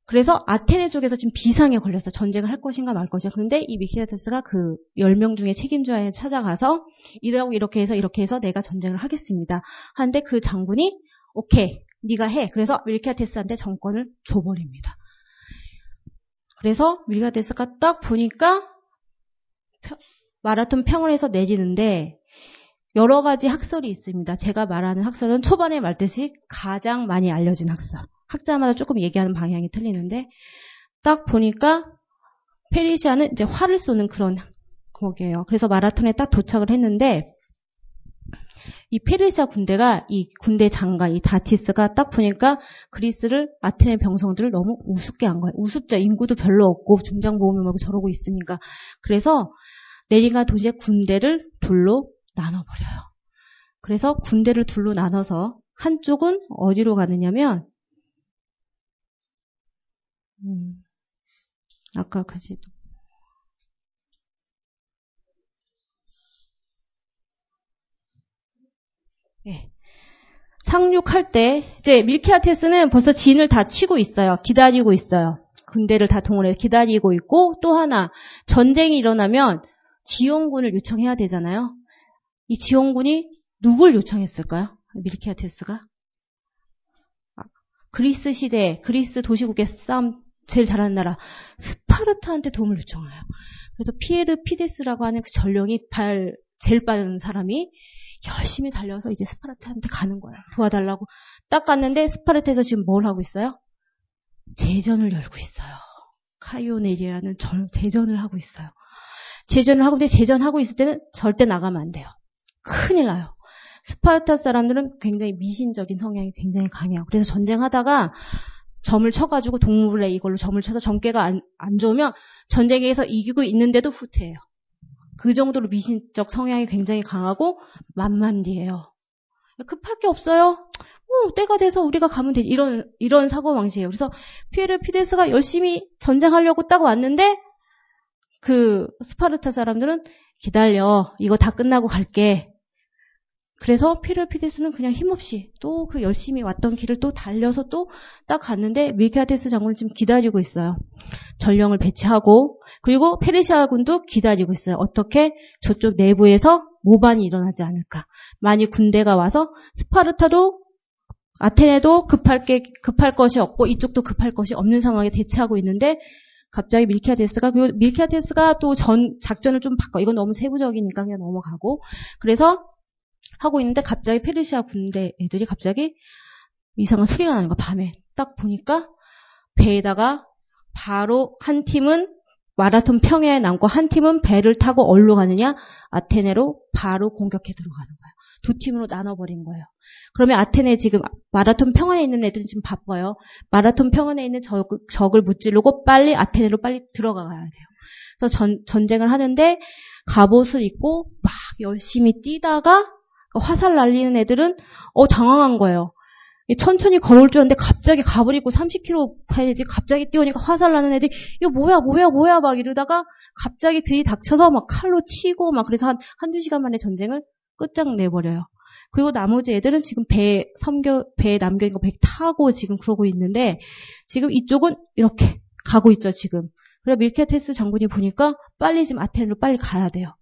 그래서 아테네 쪽에서 지금 비상에 걸려서 전쟁을 할 것인가 말 것인가. 그런데 이 밀티아데스가 그 10명 중에 책임자에 찾아가서 이러고 이렇게 해서 이렇게 해서 내가 전쟁을 하겠습니다. 하는데 그 장군이 오케이, 네가 해. 그래서 밀키아테스한테 정권을 줘버립니다. 그래서 밀키아테스가 딱 보니까 마라톤 평원에서 내리는데 여러 가지 학설이 있습니다. 제가 말하는 학설은 초반에 말듯이 가장 많이 알려진 학설. 학자마다 조금 얘기하는 방향이 틀리는데 딱 보니까 페리시아는 이제 활을 쏘는 그런 거기에요. 그래서 마라톤에 딱 도착을 했는데 이 페르시아 군대가 이 군대 장관 이 다티스가 딱 보니까 그리스를 아테네 병성들을 너무 우습게 한 거예요. 우습죠. 인구도 별로 없고 중장 보험을 말고 저러고 있으니까. 그래서 내리가 도시의 군대를 둘로 나눠버려요. 그래서 군대를 둘로 나눠서 한쪽은 어디로 가느냐면 음, 아까 그지도 예. 상륙할 때 이제 밀키아테스는 벌써 진을 다 치고 있어요. 기다리고 있어요. 군대를 다 동원해 기다리고 있고 또 하나 전쟁이 일어나면 지원군을 요청해야 되잖아요. 이 지원군이 누굴 요청했을까요? 밀키아테스가 아, 그리스 시대 그리스 도시국의 싸움 제일 잘하는 나라 스파르타한테 도움을 요청해요. 그래서 페이디피데스라고 하는 그 전령이 발 제일 빠른 사람이 열심히 달려서 이제 스파르타한테 가는 거예요. 도와달라고. 딱 갔는데 스파르타에서 지금 뭘 하고 있어요? 제전을 열고 있어요. 카르네이아라는 제전을 하고 있어요. 제전을 하고 있는데 제전하고 있을 때는 절대 나가면 안 돼요. 큰일 나요. 스파르타 사람들은 굉장히 미신적인 성향이 굉장히 강해요. 그래서 전쟁하다가 점을 쳐가지고 동물에 이걸로 점을 쳐서 전개가 안, 안 좋으면 전쟁에서 이기고 있는데도 후퇴해요. 그 정도로 미신적 성향이 굉장히 강하고 만만디예요. 급할 게 없어요. 어, 때가 돼서 우리가 가면 되지. 이런 이런 사고 방식이에요. 그래서 피에르 피데스가 열심히 전쟁하려고 딱 왔는데 그 스파르타 사람들은 기다려. 이거 다 끝나고 갈게. 그래서 페이디피데스는 그냥 힘없이 또 그 열심히 왔던 길을 또 달려서 또 딱 갔는데 밀티아데스 장군을 지금 기다리고 있어요. 전령을 배치하고 그리고 페르시아군도 기다리고 있어요. 어떻게 저쪽 내부에서 모반이 일어나지 않을까. 만약 군대가 와서 스파르타도 아테네도 급할 게 급할 것이 없고 이쪽도 급할 것이 없는 상황에 대치하고 있는데 갑자기 밀키아테스가 그 밀키아테스가 또 전 작전을 좀 바꿔 이건 너무 세부적이니까 그냥 넘어가고 그래서 하고 있는데 갑자기 페르시아 군대 애들이 갑자기 이상한 소리가 나는 거 밤에 딱 보니까 배에다가 바로 한 팀은 마라톤 평야에 남고 한 팀은 배를 타고 어디로 가느냐 아테네로 바로 공격해 들어가는 거예요. 두 팀으로 나눠버린 거예요. 그러면 아테네 지금 마라톤 평화에 있는 애들은 지금 바빠요. 마라톤 평화에 있는 적, 적을 무찌르고 빨리 아테네로 빨리 들어가야 돼요. 그래서 전, 전쟁을 하는데 갑옷을 입고 막 열심히 뛰다가 화살 날리는 애들은 어 당황한 거예요. 천천히 걸을 줄 알았는데 갑자기 갑을 입고 30km 가야지 갑자기 뛰어오니까 화살 나는 애들이 이거 뭐야 뭐야 뭐야 막 이러다가 갑자기 들이닥쳐서 막 칼로 치고 막 그래서 한 한두 시간 만에 전쟁을 끝장내버려요. 그리고 나머지 애들은 지금 배 섬겨 배에 남겨 있는 거 배 타고 지금 그러고 있는데 지금 이쪽은 이렇게 가고 있죠 지금. 그래서 밀케테스 장군이 보니까 빨리 지금 아테네로 빨리 가야 돼요.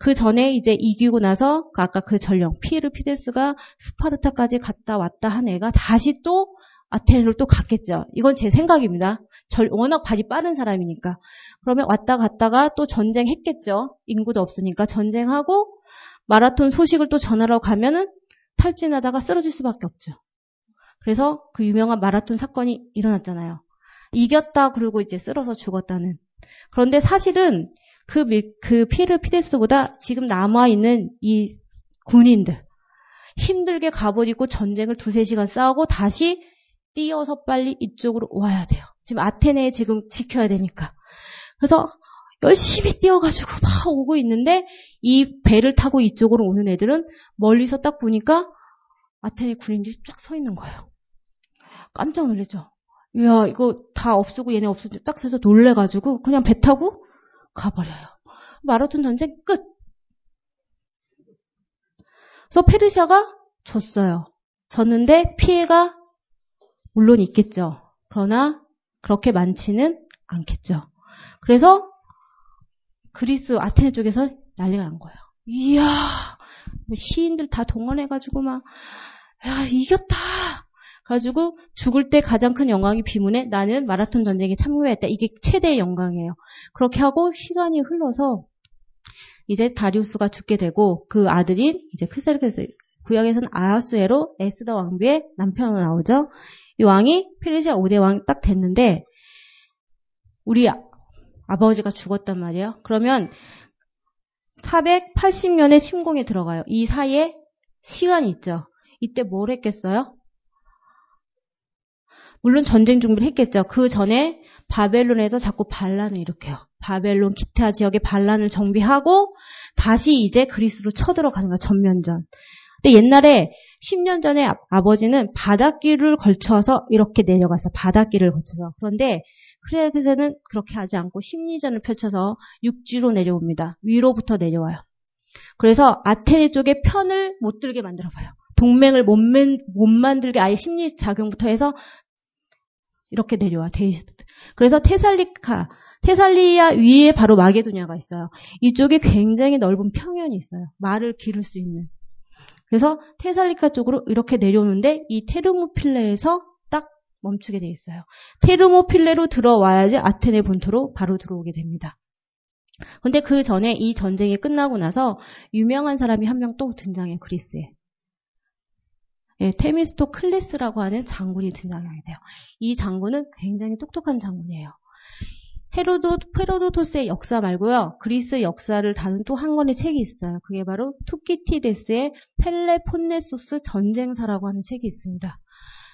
그 전에 이제 이기고 나서 아까 그 전령 피에르 피데스가 스파르타까지 갔다 왔다 한 애가 다시 또 아테네로 또 갔겠죠. 이건 제 생각입니다. 절, 워낙 발이 빠른 사람이니까. 그러면 왔다 갔다가 또 전쟁했겠죠. 인구도 없으니까 전쟁하고 마라톤 소식을 또 전하러 가면은 탈진하다가 쓰러질 수밖에 없죠. 그래서 그 유명한 마라톤 사건이 일어났잖아요. 이겼다 그러고 이제 쓰러서 죽었다는. 그런데 사실은 그, 그 피에르 피데스보다 지금 남아있는 이 군인들 힘들게 가버리고 전쟁을 두세 시간 싸우고 다시 뛰어서 빨리 이쪽으로 와야 돼요. 지금 아테네에 지금 지켜야 되니까. 그래서 열심히 뛰어가지고 막 오고 있는데 이 배를 타고 이쪽으로 오는 애들은 멀리서 딱 보니까 아테네 군인들이 쫙 서 있는 거예요. 깜짝 놀랐죠. 야 이거 다 없애고 얘네 없애고 딱 서서 놀래가지고 그냥 배 타고 가버려요. 마라톤 전쟁 끝. 그래서 페르시아가 졌어요. 졌는데 피해가 물론 있겠죠. 그러나 그렇게 많지는 않겠죠. 그래서 그리스 아테네 쪽에서 난리가 난 거예요. 이야, 뭐 시인들 다 동원해가지고 막, 야, 이겼다! 가지고 죽을 때 가장 큰 영광이 비문에 나는 마라톤 전쟁에 참여했다. 이게 최대의 영광이에요. 그렇게 하고 시간이 흘러서 이제 다리우스가 죽게 되고 그 아들인 이제 크세르케스 구역에서는 아하수에로 에스더 왕비의 남편으로 나오죠. 이 왕이 페르시아 5대 왕딱 됐는데 우리 아버지가 죽었단 말이에요. 그러면 480년에 침공에 들어가요. 이 사이에 시간이 있죠. 이때 뭘 했겠어요? 물론 전쟁 준비를 했겠죠. 그 전에 바벨론에서 자꾸 반란을 일으켜요. 바벨론 기타 지역의 반란을 정비하고 다시 이제 그리스로 쳐들어가는 거야, 전면전. 근데 옛날에 10년 전에 아, 버지는 바닷길을 걸쳐서 이렇게 내려갔어. 바닷길을 거쳐서. 그런데 크레그세는 그렇게 하지 않고 심리전을 펼쳐서 육지로 내려옵니다. 위로부터 내려와요. 그래서 아테네 쪽에 편을 못 들게 만들어봐요. 동맹을 못, 맨, 못 만들게 아예 심리 작용부터 해서 이렇게 내려와. 그래서 테살리카, 테살리아 위에 바로 마게도냐가 있어요. 이쪽에 굉장히 넓은 평원이 있어요. 말을 기를 수 있는. 그래서 테살리카 쪽으로 이렇게 내려오는데 이 테르모필레에서 딱 멈추게 돼 있어요. 테르모필레로 들어와야지 아테네 본토로 바로 들어오게 됩니다. 근데 그 전에 이 전쟁이 끝나고 나서 유명한 사람이 한 명 또 등장해요. 그리스에. 예, 테미스토클레스라고 하는 장군이 등장하게 돼요. 이 장군은 굉장히 똑똑한 장군이에요. 헤로도, 헤로도토스의 역사 말고요. 그리스 역사를 다룬 또 한 권의 책이 있어요. 그게 바로 투키티데스의 펠레폰네소스 전쟁사라고 하는 책이 있습니다.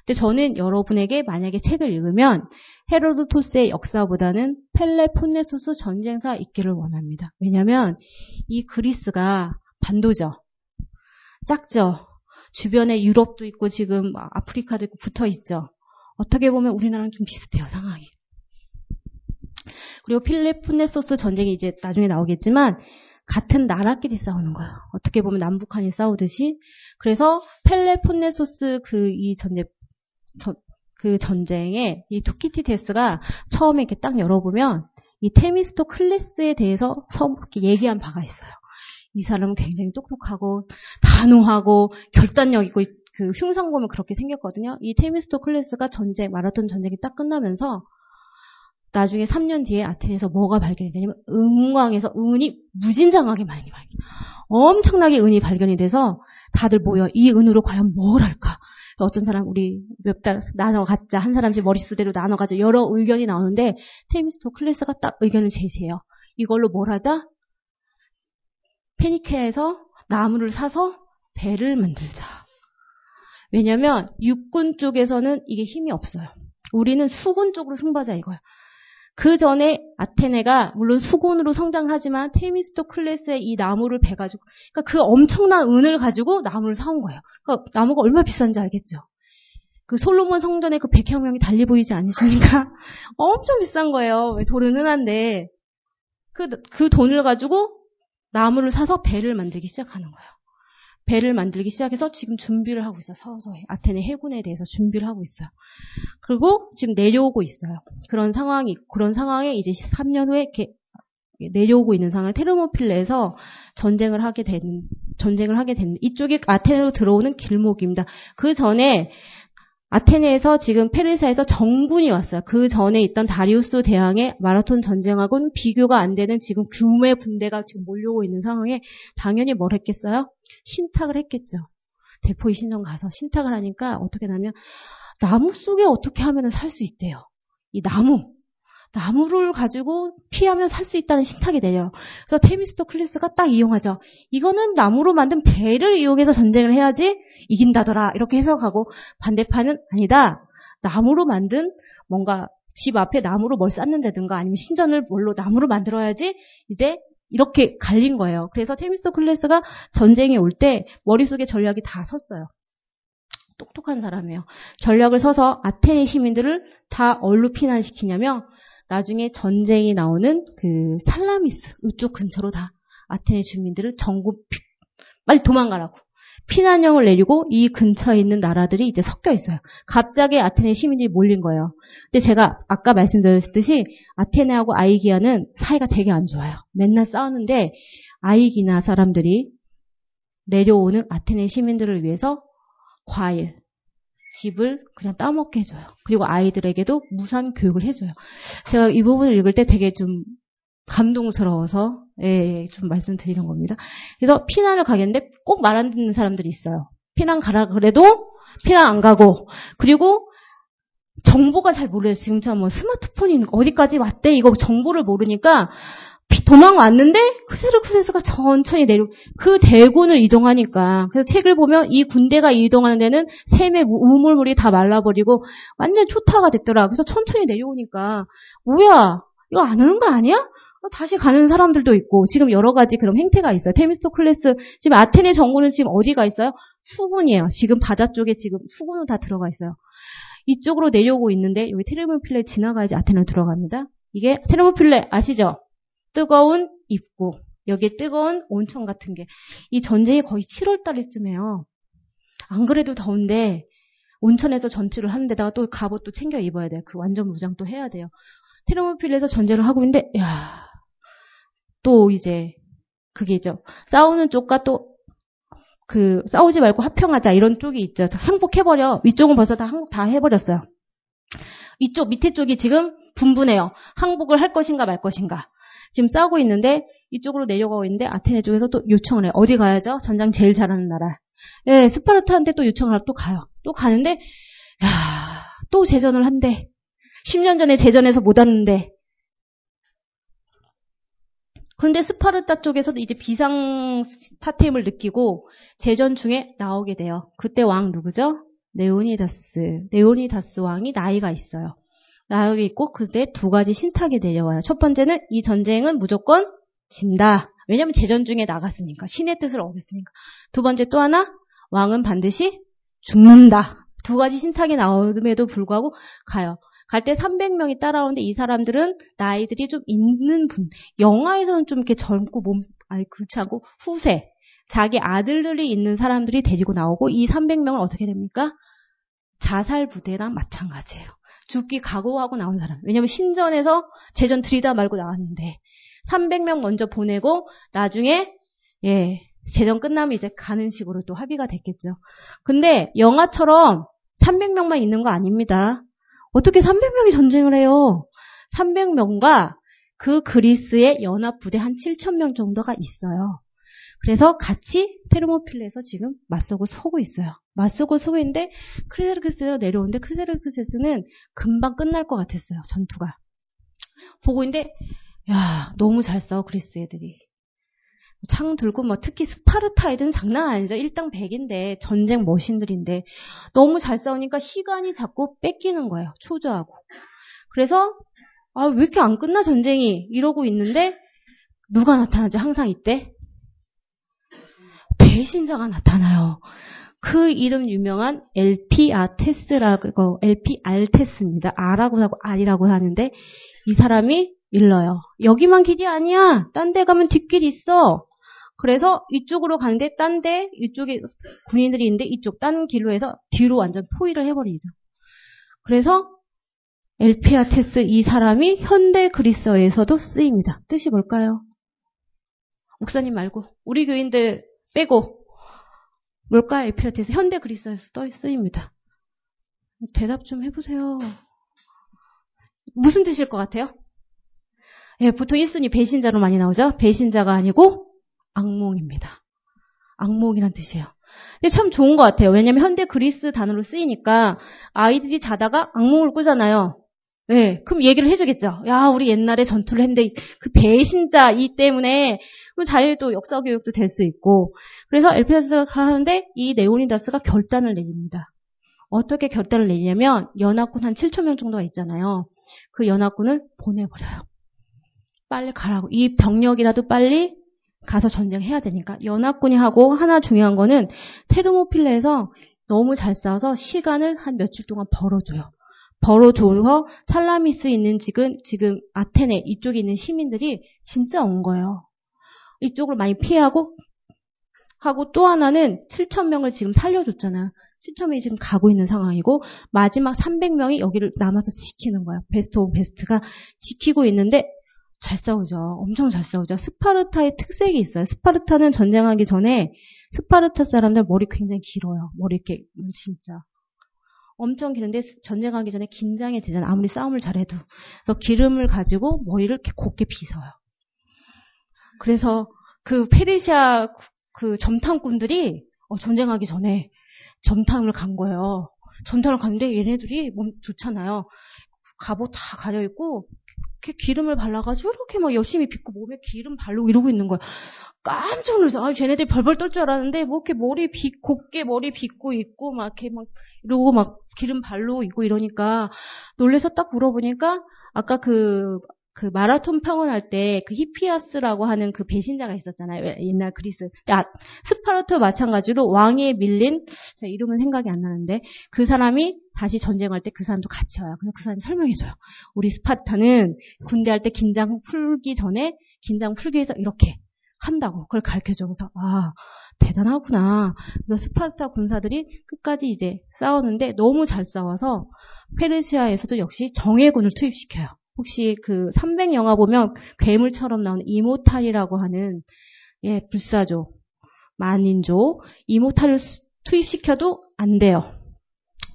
근데 저는 여러분에게 만약에 책을 읽으면 헤로도토스의 역사보다는 펠레폰네소스 전쟁사 읽기를 원합니다. 왜냐하면 이 그리스가 반도죠. 작죠. 주변에 유럽도 있고 지금 아프리카도 있고 붙어 있죠. 어떻게 보면 우리나라랑 좀 비슷해요, 상황이. 그리고 필레폰네소스 전쟁이 이제 나중에 나오겠지만 같은 나라끼리 싸우는 거예요. 어떻게 보면 남북한이 싸우듯이. 그래서 펠레폰네소스 그 이 전쟁 그 전쟁에 이 투키티데스가 처음에 이렇게 딱 열어보면 이 테미스토 클래스에 대해서 얘기한 바가 있어요. 이 사람은 굉장히 똑똑하고 단호하고 결단력 있고 그 흉상범은 그렇게 생겼거든요. 이 테미스토 클래스가 전쟁 마라톤 전쟁이 딱 끝나면서 나중에 3년 뒤에 아테네에서 뭐가 발견이 되냐면 은광에서 은이 무진장하게 많이 발견. 엄청나게 은이 발견이 돼서 다들 모여 이 은으로 과연 뭘 할까? 어떤 사람 우리 몇 달 나눠 갖자 한 사람씩 머릿수대로 나눠 가자 여러 의견이 나오는데 테미스토 클래스가 딱 의견을 제시해요. 이걸로 뭘 하자? 페니케에서 나무를 사서 배를 만들자. 왜냐하면 육군 쪽에서는 이게 힘이 없어요. 우리는 수군 쪽으로 승부하자 이거야. 그 전에 아테네가 물론 수군으로 성장을 하지만 테미스토 클래스의 이 나무를 베가지고 그러니까 그 엄청난 은을 가지고 나무를 사온 거예요. 그러니까 나무가 얼마나 비싼지 알겠죠? 그 솔로몬 성전에 그 백향명이 달리 보이지 않으십니까? 엄청 비싼 거예요. 돌은 은한데 그, 그 돈을 가지고 나무를 사서 배를 만들기 시작하는 거예요. 배를 만들기 시작해서 지금 준비를 하고 있어요. 서서히. 아테네 해군에 대해서 준비를 하고 있어요. 그리고 지금 내려오고 있어요. 그런 상황이, 그런 상황에 이제 3년 후에 이렇게 내려오고 있는 상황, 테르모필레에서 전쟁을 하게 되는, 전쟁을 하게 되는, 이쪽이 아테네로 들어오는 길목입니다. 그 전에 아테네에서 지금 페르시아에서 정군이 왔어요. 그 전에 있던 다리우스 대왕의 마라톤 전쟁하고는 비교가 안 되는 지금 규모의 군대가 지금 몰려오고 있는 상황에 당연히 뭘 했겠어요? 신탁을 했겠죠. 대포 이 신성 가서 신탁을 하니까 어떻게 하냐면 나무 속에 어떻게 하면 살 수 있대요. 이 나무. 나무를 가지고 피하면 살 수 있다는 신탁이 내려요. 그래서 테미스토 클래스가 딱 이용하죠. 이거는 나무로 만든 배를 이용해서 전쟁을 해야지 이긴다더라. 이렇게 해석하고 반대판은 아니다. 나무로 만든 뭔가 집 앞에 나무로 뭘 쌓는다든가 아니면 신전을 뭘로 나무로 만들어야지 이제 이렇게 갈린 거예요. 그래서 테미스토 클래스가 전쟁에 올 때 머릿속에 전략이 다 섰어요. 똑똑한 사람이에요. 전략을 서서 아테네 시민들을 다 얼로 피난시키냐면 나중에 전쟁이 나오는 그 살라미스 이쪽 근처로 다 아테네 주민들을 전국 빨리 도망가라고 피난령을 내리고 이 근처에 있는 나라들이 이제 섞여 있어요. 갑자기 아테네 시민들이 몰린 거예요. 근데 제가 아까 말씀드렸듯이 아테네하고 아이기아는 사이가 되게 안 좋아요. 맨날 싸우는데 아이기나 사람들이 내려오는 아테네 시민들을 위해서 과일, 집을 그냥 따먹게 해줘요. 그리고 아이들에게도 무산 교육을 해줘요. 제가 이 부분을 읽을 때 되게 좀 감동스러워서 예, 예, 좀 말씀드리는 겁니다. 그래서 피난을 가겠는데 꼭 말 안 듣는 사람들이 있어요. 피난 가라 그래도 피난 안 가고 그리고 정보가 잘 모르요 지금 뭐 스마트폰이 어디까지 왔대 이거 정보를 모르니까 도망왔는데 크세르크세스가 천천히 내려 그 대군을 이동하니까 그래서 책을 보면 이 군대가 이동하는 데는 샘의 우물물이 다 말라버리고 완전 초타가 됐더라. 그래서 천천히 내려오니까 뭐야 이거 안 오는 거 아니야? 어, 다시 가는 사람들도 있고 지금 여러 가지 그런 행태가 있어요. 테미스토클레스 지금 아테네 정부는 지금 어디가 있어요? 수군이에요. 지금 바다 쪽에 지금 수군은 다 들어가 있어요. 이쪽으로 내려오고 있는데 여기 테르모필레 지나가야지 아테네 들어갑니다. 이게 테르모필레 아시죠? 뜨거운 입구. 여기에 뜨거운 온천 같은 게. 이 전쟁이 거의 7월 달쯤에요. 안 그래도 더운데 온천에서 전투를 하는데다가 또 갑옷도 챙겨 입어야 돼요. 그 완전 무장 또 해야 돼요. 테르모필에서 전쟁을 하고 있는데 야. 또 이제 그게 있죠. 싸우는 쪽과 또 그 싸우지 말고 화평하자 이런 쪽이 있죠. 항복해버려. 위쪽은 벌써 다 항복 다 해버렸어요. 이쪽 밑에 쪽이 지금 분분해요. 항복을 할 것인가 말 것인가. 지금 싸우고 있는데 이쪽으로 내려가고 있는데 아테네 쪽에서 또 요청을 해요. 어디 가야죠? 전장 제일 잘하는 나라. 예, 스파르타한테 또 요청을 하고 또 가요. 또 가는데 야, 또 재전을 한대. 10년 전에 재전에서 못 왔는데. 그런데 스파르타 쪽에서도 이제 비상 타템을 느끼고 재전 중에 나오게 돼요. 그때 왕 누구죠? 네오니다스. 네오니다스 왕이 나이가 있어요. 나여기 있고 그때 두 가지 신탁이 내려와요. 첫 번째는 이 전쟁은 무조건 진다. 왜냐하면 재전 중에 나갔으니까 신의 뜻을 어겼으니까. 두 번째 또 하나 왕은 반드시 죽는다. 두 가지 신탁이 나옴에도 불구하고 가요. 갈 때 300명이 따라오는데 이 사람들은 나이들이 좀 있는 분. 영화에서는 좀 이렇게 젊고 몸 아니 그렇지 않고 후세. 자기 아들들이 있는 사람들이 데리고 나오고 이 300명은 어떻게 됩니까? 자살 부대랑 마찬가지예요. 죽기 각오하고 나온 사람. 왜냐면 신전에서 재전 들이다 말고 나왔는데 300명 먼저 보내고 나중에 예 재전 끝나면 이제 가는 식으로 또 합의가 됐겠죠. 근데 영화처럼 300명만 있는 거 아닙니다. 어떻게 300명이 전쟁을 해요? 300명과 그 그리스의 연합 부대 한 7,000명 정도가 있어요. 그래서 같이 테르모필레에서 지금 맞서고 서고 있어요. 맞서고 서고 있는데 크리세르크스가 내려오는데 크리세르크스는 금방 끝날 것 같았어요. 전투가. 보고 있는데 야 너무 잘 싸워 그리스 애들이. 창 들고 뭐 특히 스파르타 애들은 장난 아니죠. 일당 100인데 전쟁 머신들인데 너무 잘 싸우니까 시간이 자꾸 뺏기는 거예요. 초조하고. 그래서 아 왜 이렇게 안 끝나 전쟁이 이러고 있는데 누가 나타나죠? 항상 이때 배신자가 나타나요. 그 이름 유명한 LP 아테스라고 LP 알테스입니다. 아라고 하고 알이라고 하는데 이 사람이 일러요. 여기만 길이 아니야. 딴 데 가면 뒷길이 있어. 그래서 이쪽으로 가는데 딴 데 이쪽에 군인들이 있는데 이쪽 딴 길로 해서 뒤로 완전 포위를 해버리죠. 그래서 엘피아테스 이 사람이 현대 그리스어에서도 쓰입니다. 뜻이 뭘까요? 목사님 말고 우리 교인들 빼고 뭘까요? 에피라테스 현대 그리스에서 쓰입니다. 대답 좀 해보세요. 무슨 뜻일 것 같아요? 예, 보통 1순위 배신자로 많이 나오죠? 배신자가 아니고 악몽입니다. 악몽이란 뜻이에요. 근데 참 좋은 것 같아요. 왜냐면 현대 그리스 단어로 쓰이니까 아이들이 자다가 악몽을 꾸잖아요. 네, 그럼 얘기를 해주겠죠. 야, 우리 옛날에 전투를 했는데 그 배신자 이 때문에 자일도 역사 교육도 될 수 있고 그래서 엘피다스가 하는데 이 네오니다스가 결단을 내립니다. 어떻게 결단을 내냐면 연합군 한 7천 명 정도가 있잖아요. 그 연합군을 보내버려요. 빨리 가라고. 이 병력이라도 빨리 가서 전쟁해야 되니까 연합군이 하고 하나 중요한 거는 테르모필레에서 너무 잘 싸워서 시간을 한 며칠 동안 벌어줘요. 벌어줘서 살라미스 있는 지금 지금 아테네 이쪽에 있는 시민들이 진짜 온 거예요. 이쪽을 많이 피하고 하고 또 하나는 7천 명을 지금 살려줬잖아. 7천 명이 지금 가고 있는 상황이고 마지막 300명이 여기를 남아서 지키는 거야. best of best가 지키고 있는데 잘 싸우죠. 엄청 잘 싸우죠. 스파르타의 특색이 있어요. 스파르타는 전쟁하기 전에 스파르타 사람들 머리 굉장히 길어요. 머리 이렇게 진짜 엄청 긴데 전쟁하기 전에 긴장이 되잖아요. 아무리 싸움을 잘해도. 그래서 기름을 가지고 머리를 이렇게 곱게 빗어요. 그래서 그 페르시아 그 점탕꾼들이 어, 전쟁하기 전에 점탕을 간 거예요. 점탕을 갔는데 얘네들이 몸 좋잖아요. 갑옷 다 가려 있고 이렇게 기름을 발라가지고 이렇게 막 열심히 빚고 몸에 기름 바르고 이러고 있는 거야. 깜짝 놀라서 아 쟤네들이 벌벌 떨 줄 알았는데 뭐 이렇게 머리 빗 곱게 머리 빗고 있고 막 이렇게 막 이러고 막 기름 바르고 있고 이러니까 놀래서 딱 물어보니까 아까 그그 마라톤 평원 할 때 그 히피아스라고 하는 그 배신자가 있었잖아요. 옛날 그리스. 아, 스파르타도 마찬가지로 왕에 밀린 제 이름은 생각이 안 나는데 그 사람이 다시 전쟁할 때 그 사람도 같이 와요. 그래서 그 사람이 설명해줘요. 우리 스파르타는 군대 할 때 긴장 풀기 전에 긴장 풀기 위해서 이렇게 한다고 그걸 가르쳐줘. 그래서 아 대단하구나. 그래서 스파르타 군사들이 끝까지 이제 싸우는데 너무 잘 싸워서 페르시아에서도 역시 정예군을 투입시켜요. 혹시 그 300 영화 보면 괴물처럼 나오는 immortal이라고 하는 예, 불사조, 만인조, immortal을 투입시켜도 안 돼요.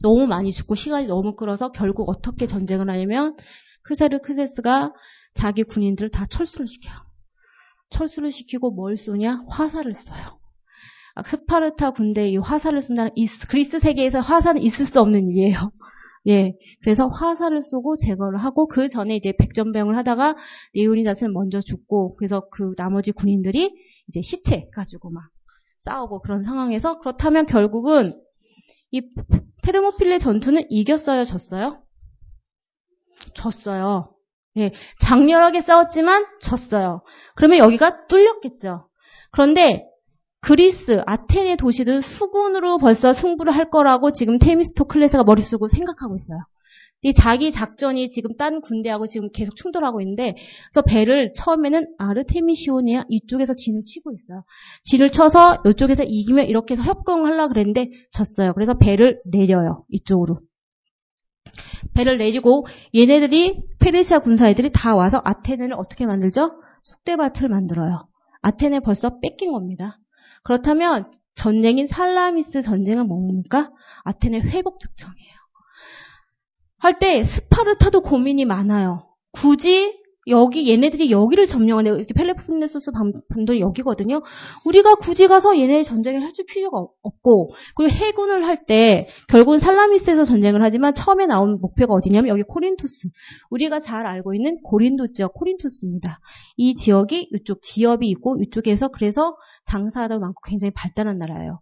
너무 많이 죽고 시간이 너무 끌어서 결국 어떻게 전쟁을 하냐면 크세르크세스가 자기 군인들을 다 철수를 시켜요. 철수를 시키고 뭘 쏘냐? 화살을 쏘요. 아, 스파르타 군대에 이 화살을 쏜다는 그리스 세계에서 화살은 있을 수 없는 일이에요. 예. 그래서 화살을 쏘고 제거를 하고 그 전에 이제 백전병을 하다가 네오니다스는 먼저 죽고 그래서 그 나머지 군인들이 이제 시체 가지고 막 싸우고 그런 상황에서 그렇다면 결국은 이 테르모필레 전투는 이겼어요, 졌어요? 졌어요. 예. 장렬하게 싸웠지만 졌어요. 그러면 여기가 뚫렸겠죠. 그런데 그리스, 아테네 도시들 수군으로 벌써 승부를 할 거라고 지금 테미스토클레스가 쓰고 생각하고 있어요. 이 자기 작전이 지금 딴 군대하고 지금 계속 충돌하고 있는데 그래서 배를 처음에는 아르테미시오니아 이쪽에서 진을 치고 있어요. 진을 쳐서 이쪽에서 이기면 이렇게 해서 협공을 하려고 그랬는데 졌어요. 그래서 배를 내려요. 이쪽으로. 배를 내리고 얘네들이 페르시아 군사애들이 다 와서 아테네를 어떻게 만들죠? 쑥대밭을 만들어요. 아테네 벌써 뺏긴 겁니다. 그렇다면 전쟁인 살라미스 전쟁은 뭡니까? 아테네 회복 작전이에요. 할 때 스파르타도 고민이 많아요. 굳이 여기 얘네들이 여기를 점령하네 이렇게 펠레폰네소스 반도이 여기거든요. 우리가 굳이 가서 얘네 전쟁을 해줄 필요가 없고 그리고 해군을 할 때 결국은 살라미스에서 전쟁을 하지만 처음에 나온 목표가 어디냐면 여기 코린투스. 우리가 잘 알고 있는 고린도 지역 코린투스입니다. 이 지역이 이쪽 지역이 있고 이쪽에서 그래서 장사도 많고 굉장히 발달한 나라예요.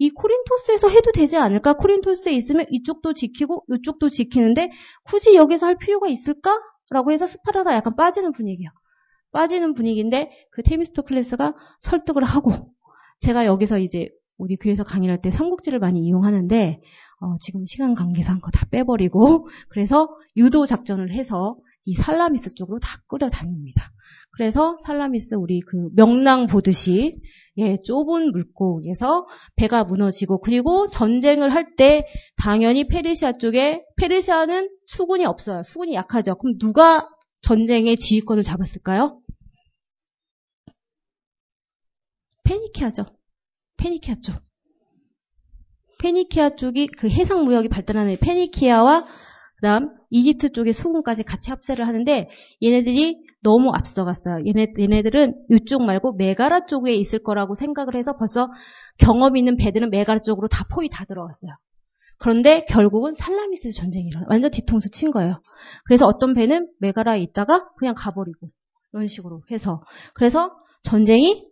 이 코린토스에서 해도 되지 않을까? 코린토스에 있으면 이쪽도 지키고 이쪽도 지키는데 굳이 여기서 할 필요가 있을까? 라고 해서 스파르가 약간 빠지는 분위기야. 빠지는 분위기인데 그 테미스토클레스가 설득을 하고 제가 여기서 이제 우리 교회에서 강의할 때 삼국지를 많이 이용하는데 어, 지금 시간 관계상 그거 다 빼버리고 그래서 유도 작전을 해서 이 살라미스 쪽으로 다 끌어다닙니다. 그래서 살라미스 우리 그 명랑 보듯이 예, 좁은 물고기에서 배가 무너지고 그리고 전쟁을 할 때 당연히 페르시아 쪽에 페르시아는 수군이 없어요. 수군이 약하죠. 그럼 누가 전쟁의 지휘권을 잡았을까요? 페니키아죠. 페니키아 쪽. 페니키아 쪽이 그 해상 무역이 발달하는 페니키아와 그다음 이집트 쪽의 수군까지 같이 합세를 하는데 얘네들이 너무 앞서갔어요. 얘네, 얘네들은 이쪽 말고 메가라 쪽에 있을 거라고 생각을 해서 벌써 경험 있는 배들은 메가라 쪽으로 다 포위 다 들어갔어요. 그런데 결국은 살라미스 전쟁이 일어나 완전 뒤통수 친 거예요. 그래서 어떤 배는 메가라에 있다가 그냥 가버리고 이런 식으로 해서 그래서 전쟁이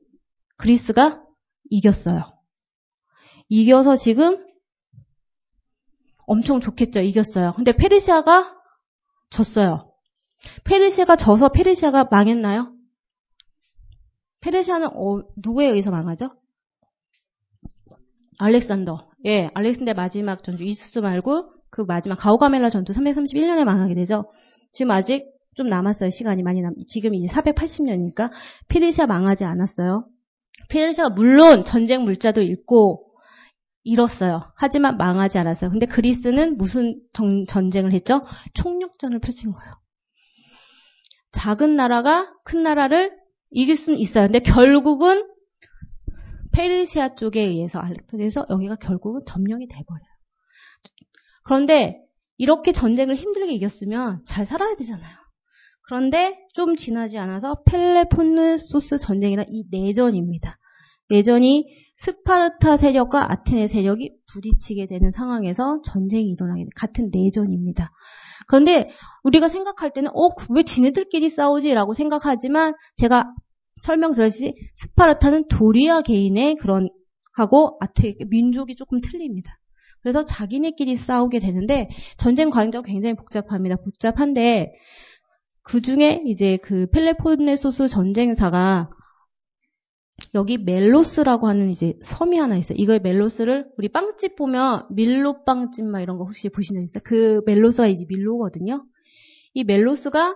그리스가 이겼어요. 이겨서 지금 엄청 좋겠죠. 이겼어요. 근데 페르시아가 졌어요. 페르시아가 져서 페르시아가 망했나요? 페르시아는 어, 누구에 의해서 망하죠? 알렉산더. 예, 알렉산더 마지막 전투 이수스 말고 그 마지막 가오가멜라 전투 331년에 망하게 되죠. 지금 아직 좀 남았어요. 시간이 많이 남. 지금 이제 480년이니까 페르시아 망하지 않았어요. 페르시아가 물론 전쟁 물자도 있고 잃었어요. 하지만 망하지 않았어요. 근데 그리스는 무슨 정, 전쟁을 했죠? 총력전을 펼친 거예요. 작은 나라가 큰 나라를 이길 수는 있어요. 근데 결국은 페르시아 쪽에 의해서 알렉산더에서 여기가 결국은 점령이 돼버려요. 그런데 이렇게 전쟁을 힘들게 이겼으면 잘 살아야 되잖아요. 그런데 좀 지나지 않아서 펠레폰네소스 전쟁이란 이 내전입니다. 내전이 스파르타 세력과 아테네 세력이 부딪히게 되는 상황에서 전쟁이 일어나게 돼 같은 내전입니다. 그런데 우리가 생각할 때는 어, 왜 지네들끼리 싸우지라고 생각하지만 제가 설명드렸듯이 스파르타는 도리아 개인의 그런 하고 아테네 민족이 조금 틀립니다. 그래서 자기네끼리 싸우게 되는데 전쟁 과정도 굉장히 복잡합니다. 복잡한데 그 중에 이제 그 펠로폰네소스 전쟁사가 여기 멜로스라고 하는 이제 섬이 하나 있어요. 이걸 멜로스를 우리 빵집 보면 밀로 빵집 막 이런 거 혹시 보시는 있어요? 그 멜로스가 이제 밀로거든요. 이 멜로스가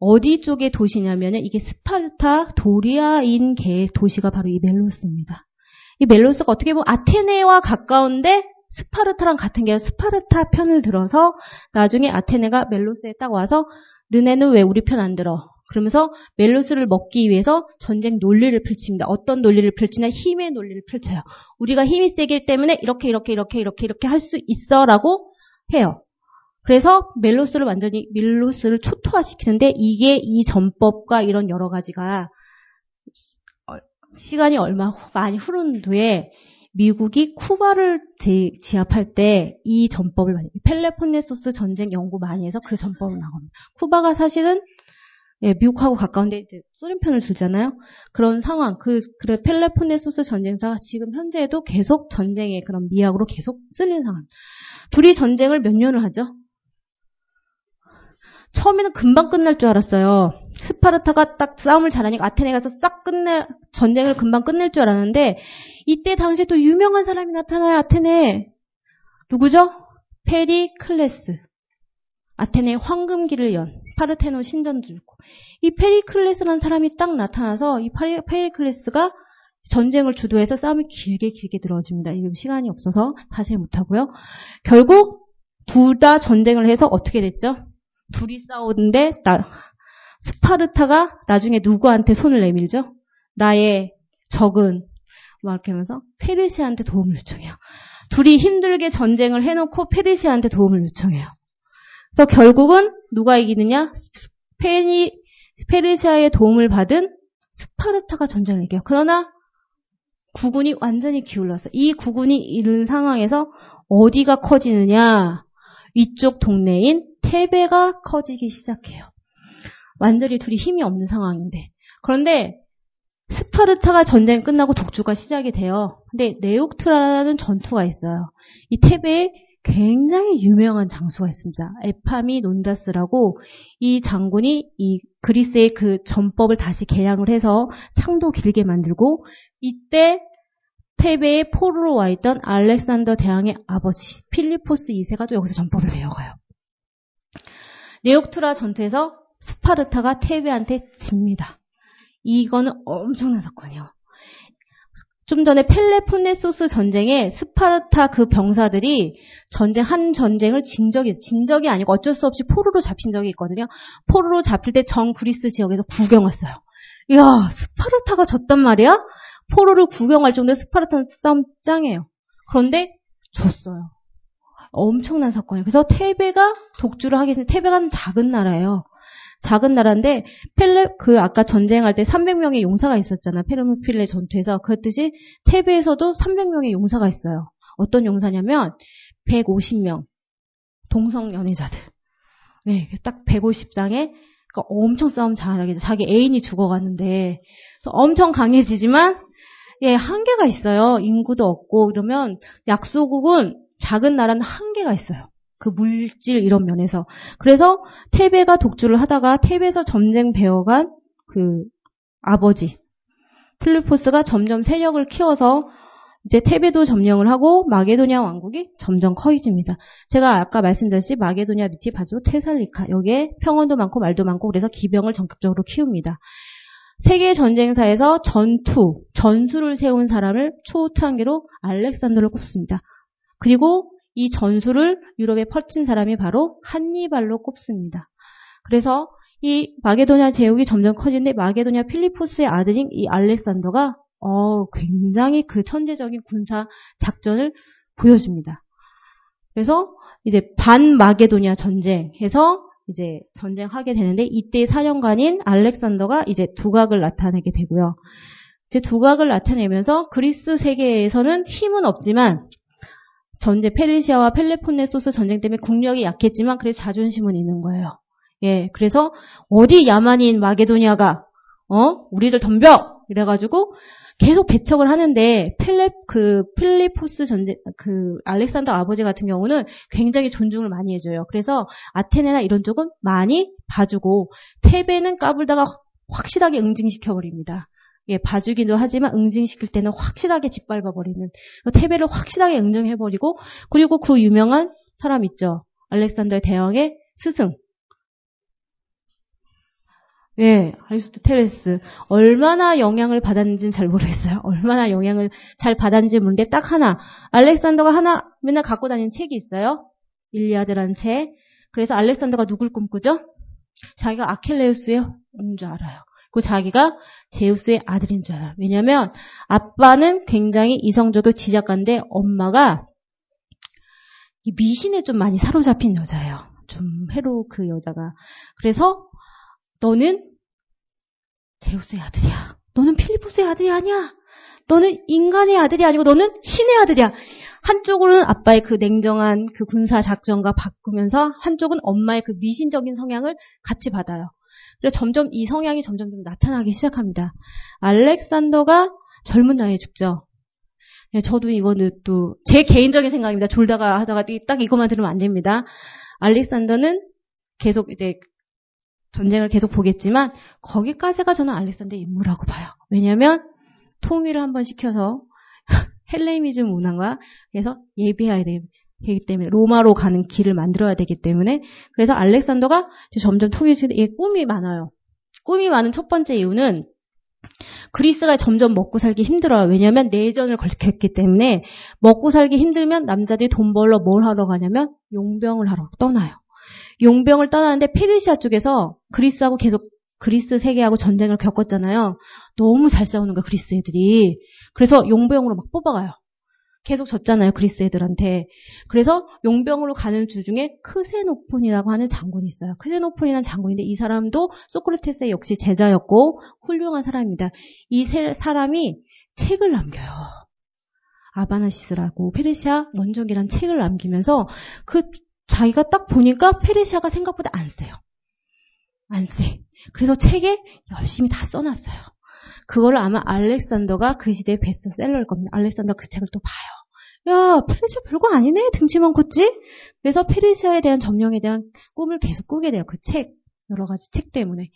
어디 쪽의 도시냐면은 이게 스파르타 도리아인계 도시가 바로 이 멜로스입니다. 이 멜로스가 어떻게 보면 아테네와 가까운데 스파르타랑 같은 계 스파르타 편을 들어서 나중에 아테네가 멜로스에 딱 와서 너네는 왜 우리 편 안 들어? 그러면서 멜로스를 먹기 위해서 전쟁 논리를 펼칩니다. 어떤 논리를 펼치냐? 힘의 논리를 펼쳐요. 우리가 힘이 세기 때문에 이렇게 이렇게 이렇게 이렇게 이렇게 할 수 있어라고 해요. 그래서 멜로스를 완전히 멜로스를 초토화시키는데 이게 이 전법과 이런 여러 가지가 시간이 얼마 많이 흐른 뒤에 미국이 쿠바를 제압할 때 이 전법을 많이 펠로폰네소스 전쟁 연구 많이 해서 그 전법을 나옵니다. 쿠바가 사실은 예, 미국하고 가까운데 이제 소련 편을 들잖아요. 그런 상황, 그 그래 펠로폰네소스 전쟁사가 지금 현재에도 계속 전쟁의 그런 미학으로 계속 쓰이는 상황. 둘이 전쟁을 몇 년을 하죠? 처음에는 금방 끝날 줄 알았어요. 스파르타가 딱 싸움을 잘하니까 아테네 가서 싹 끝내 전쟁을 금방 끝낼 줄 알았는데 이때 당시에 또 유명한 사람이 나타나요. 아테네 누구죠? 페리클레스. 아테네 황금기를 연 파르테논 신전도 있고 이 페리클레스라는 사람이 딱 나타나서 이 페리클레스가 전쟁을 주도해서 싸움이 길게 길게 늘어집니다. 지금 시간이 없어서 자세히 못하고요. 결국 둘 다 전쟁을 해서 어떻게 됐죠? 둘이 싸우는데 나, 스파르타가 나중에 누구한테 손을 내밀죠? 나의 적은 막 이렇게 하면서 페르시아한테 도움을 요청해요. 둘이 힘들게 전쟁을 해놓고 페르시아한테 도움을 요청해요. 그래서 결국은 누가 이기느냐? 페니, 페르시아의 도움을 받은 스파르타가 전쟁을 이겨요. 그러나 국운이 완전히 기울었어요. 이 국운이 이른 상황에서 어디가 커지느냐? 위쪽 동네인 테베가 커지기 시작해요. 완전히 둘이 힘이 없는 상황인데. 그런데 스파르타가 전쟁 끝나고 독주가 시작이 돼요. 근데 네옥트라는 전투가 있어요. 이 테베에 굉장히 유명한 장수가 있습니다. 에파미 논다스라고 이 장군이 이 그리스의 그 전법을 다시 개량을 해서 창도 길게 만들고 이때 테베에 포로로 와 있던 알렉산더 대왕의 아버지 필리포스 2세가 또 여기서 전법을 배워가요. 레욱트라 전투에서 스파르타가 테베한테 집니다. 이거는 엄청난 사건이에요. 좀 전에 펠로폰네소스 전쟁에 스파르타 그 병사들이 전쟁 한 전쟁을 진 적이 진 적이 아니고 어쩔 수 없이 포로로 잡힌 적이 있거든요. 포로로 잡힐 때 전 그리스 지역에서 구경 왔어요. 이야 스파르타가 졌단 말이야? 포로를 구경할 정도로 스파르타는 싸움 짱이에요. 그런데 졌어요. 엄청난 사건이에요. 그래서 테베가 독주를 하게 됐는데 테베가 작은 나라예요. 작은 나라인데 펠레 그 아까 전쟁할 때 300명의 용사가 있었잖아. 페르무필레 전투에서 그랬듯이 테베에서도 300명의 용사가 있어요. 어떤 용사냐면 150명 동성 연애자들. 네, 딱 150장에 그러니까 엄청 싸움 잘하게 자기 애인이 죽어갔는데 엄청 강해지지만 예 한계가 있어요. 인구도 없고 그러면 약소국은 작은 나라는 한계가 있어요. 그 물질 이런 면에서. 그래서 테베가 독주를 하다가 테베에서 전쟁 배워간 그 아버지 필리포스가 점점 세력을 키워서 이제 테베도 점령을 하고 마게도니아 왕국이 점점 커집니다. 제가 아까 말씀드렸듯이 마게도니아 밑이 바로 테살리카 여기에 평원도 많고 말도 많고 그래서 기병을 전격적으로 키웁니다. 세계 전쟁사에서 전투, 전술을 세운 사람을 초창기로 알렉산더를 꼽습니다. 그리고 이 전술을 유럽에 펼친 사람이 바로 한니발로 꼽습니다. 그래서 이 마게도냐 제국이 점점 커지는데 마게도냐 필리포스의 아들인 이 알렉산더가 어, 굉장히 그 천재적인 군사 작전을 보여줍니다. 그래서 이제 반 마게도냐 전쟁에서 이제 전쟁하게 되는데 이때 사령관인 알렉산더가 이제 두각을 나타내게 되고요. 이제 두각을 나타내면서 그리스 세계에서는 힘은 없지만 전제 페르시아와 펠레폰네소스 전쟁 때문에 국력이 약했지만 그래도 자존심은 있는 거예요. 예, 그래서 어디 야만인 마게도니아가 어 우리를 덤벼 이래가지고 계속 배척을 하는데 펠레 그 필리포스 전제 그 알렉산더 아버지 같은 경우는 굉장히 존중을 많이 해줘요. 그래서 아테네나 이런 쪽은 많이 봐주고 테베는 까불다가 확실하게 응징시켜 버립니다. 예, 봐주기도 하지만 응징시킬 때는 확실하게 짓밟아 버리는 테베를 확실하게 응징해 버리고 그리고 그 유명한 사람 있죠. 알렉산더의 대왕의 스승 예, 아리스토텔레스. 얼마나 영향을 받았는지는 잘 모르겠어요. 얼마나 영향을 잘 받았는지 모르는데 딱 하나. 알렉산더가 하나 맨날 갖고 다니는 책이 있어요. 일리아드라는 책. 그래서 알렉산더가 누굴 꿈꾸죠? 자기가 아킬레우스의 줄 알아요. 그 자기가 제우스의 아들인 줄 알아요. 왜냐면 아빠는 굉장히 이성적으로 지작가인데 엄마가 미신에 좀 많이 사로잡힌 여자예요. 좀 해로 그 여자가. 그래서 너는 제우스의 아들이야. 너는 필리포스의 아들이 아니야. 너는 인간의 아들이 아니고 너는 신의 아들이야. 한쪽으로는 아빠의 그 냉정한 그 군사 작전과 바꾸면서 한쪽은 엄마의 그 미신적인 성향을 같이 받아요. 그래서 점점 이 성향이 점점 좀 나타나기 시작합니다. 알렉산더가 젊은 나이에 죽죠. 네, 저도 이거는 또 제 개인적인 생각입니다. 졸다가 하다가 딱 이것만 들으면 안 됩니다. 알렉산더는 계속 이제 전쟁을 계속 보겠지만 거기까지가 저는 알렉산더의 임무라고 봐요. 왜냐하면 통일을 한번 시켜서 헬레미즘 문화가 그래서 예비해야 되기 때문에 로마로 가는 길을 만들어야 되기 때문에 그래서 알렉산더가 점점 통일시키는 꿈이 많아요. 꿈이 많은 첫 번째 이유는 그리스가 점점 먹고 살기 힘들어요. 왜냐하면 내전을 걸쳤기 때문에 먹고 살기 힘들면 남자들이 돈 벌러 뭘 하러 가냐면 용병을 하러 떠나요. 용병을 떠나는데 페르시아 쪽에서 그리스하고 계속 그리스 세계하고 전쟁을 겪었잖아요. 너무 잘 싸우는 거야 그리스 애들이. 그래서 용병으로 막 뽑아가요. 계속 졌잖아요 그리스 애들한테. 그래서 용병으로 가는 주 중에 크세노폰이라고 하는 장군이 있어요. 크세노폰이라는 장군인데 이 사람도 소크라테스의 역시 제자였고 훌륭한 사람입니다. 이 사람이 책을 남겨요. 아바나시스라고 페르시아 원정이라는 책을 남기면서 그 자기가 딱 보니까 페르시아가 생각보다 안 세요. 안 세. 그래서 책에 열심히 다 써놨어요. 그거를 아마 알렉산더가 그 시대의 베스트셀러일 겁니다. 알렉산더 그 책을 또 봐요. 야, 페르시아 별거 아니네? 등치만 컸지? 그래서 페르시아에 대한 점령에 대한 꿈을 계속 꾸게 돼요. 그 책. 여러 가지 책 때문에.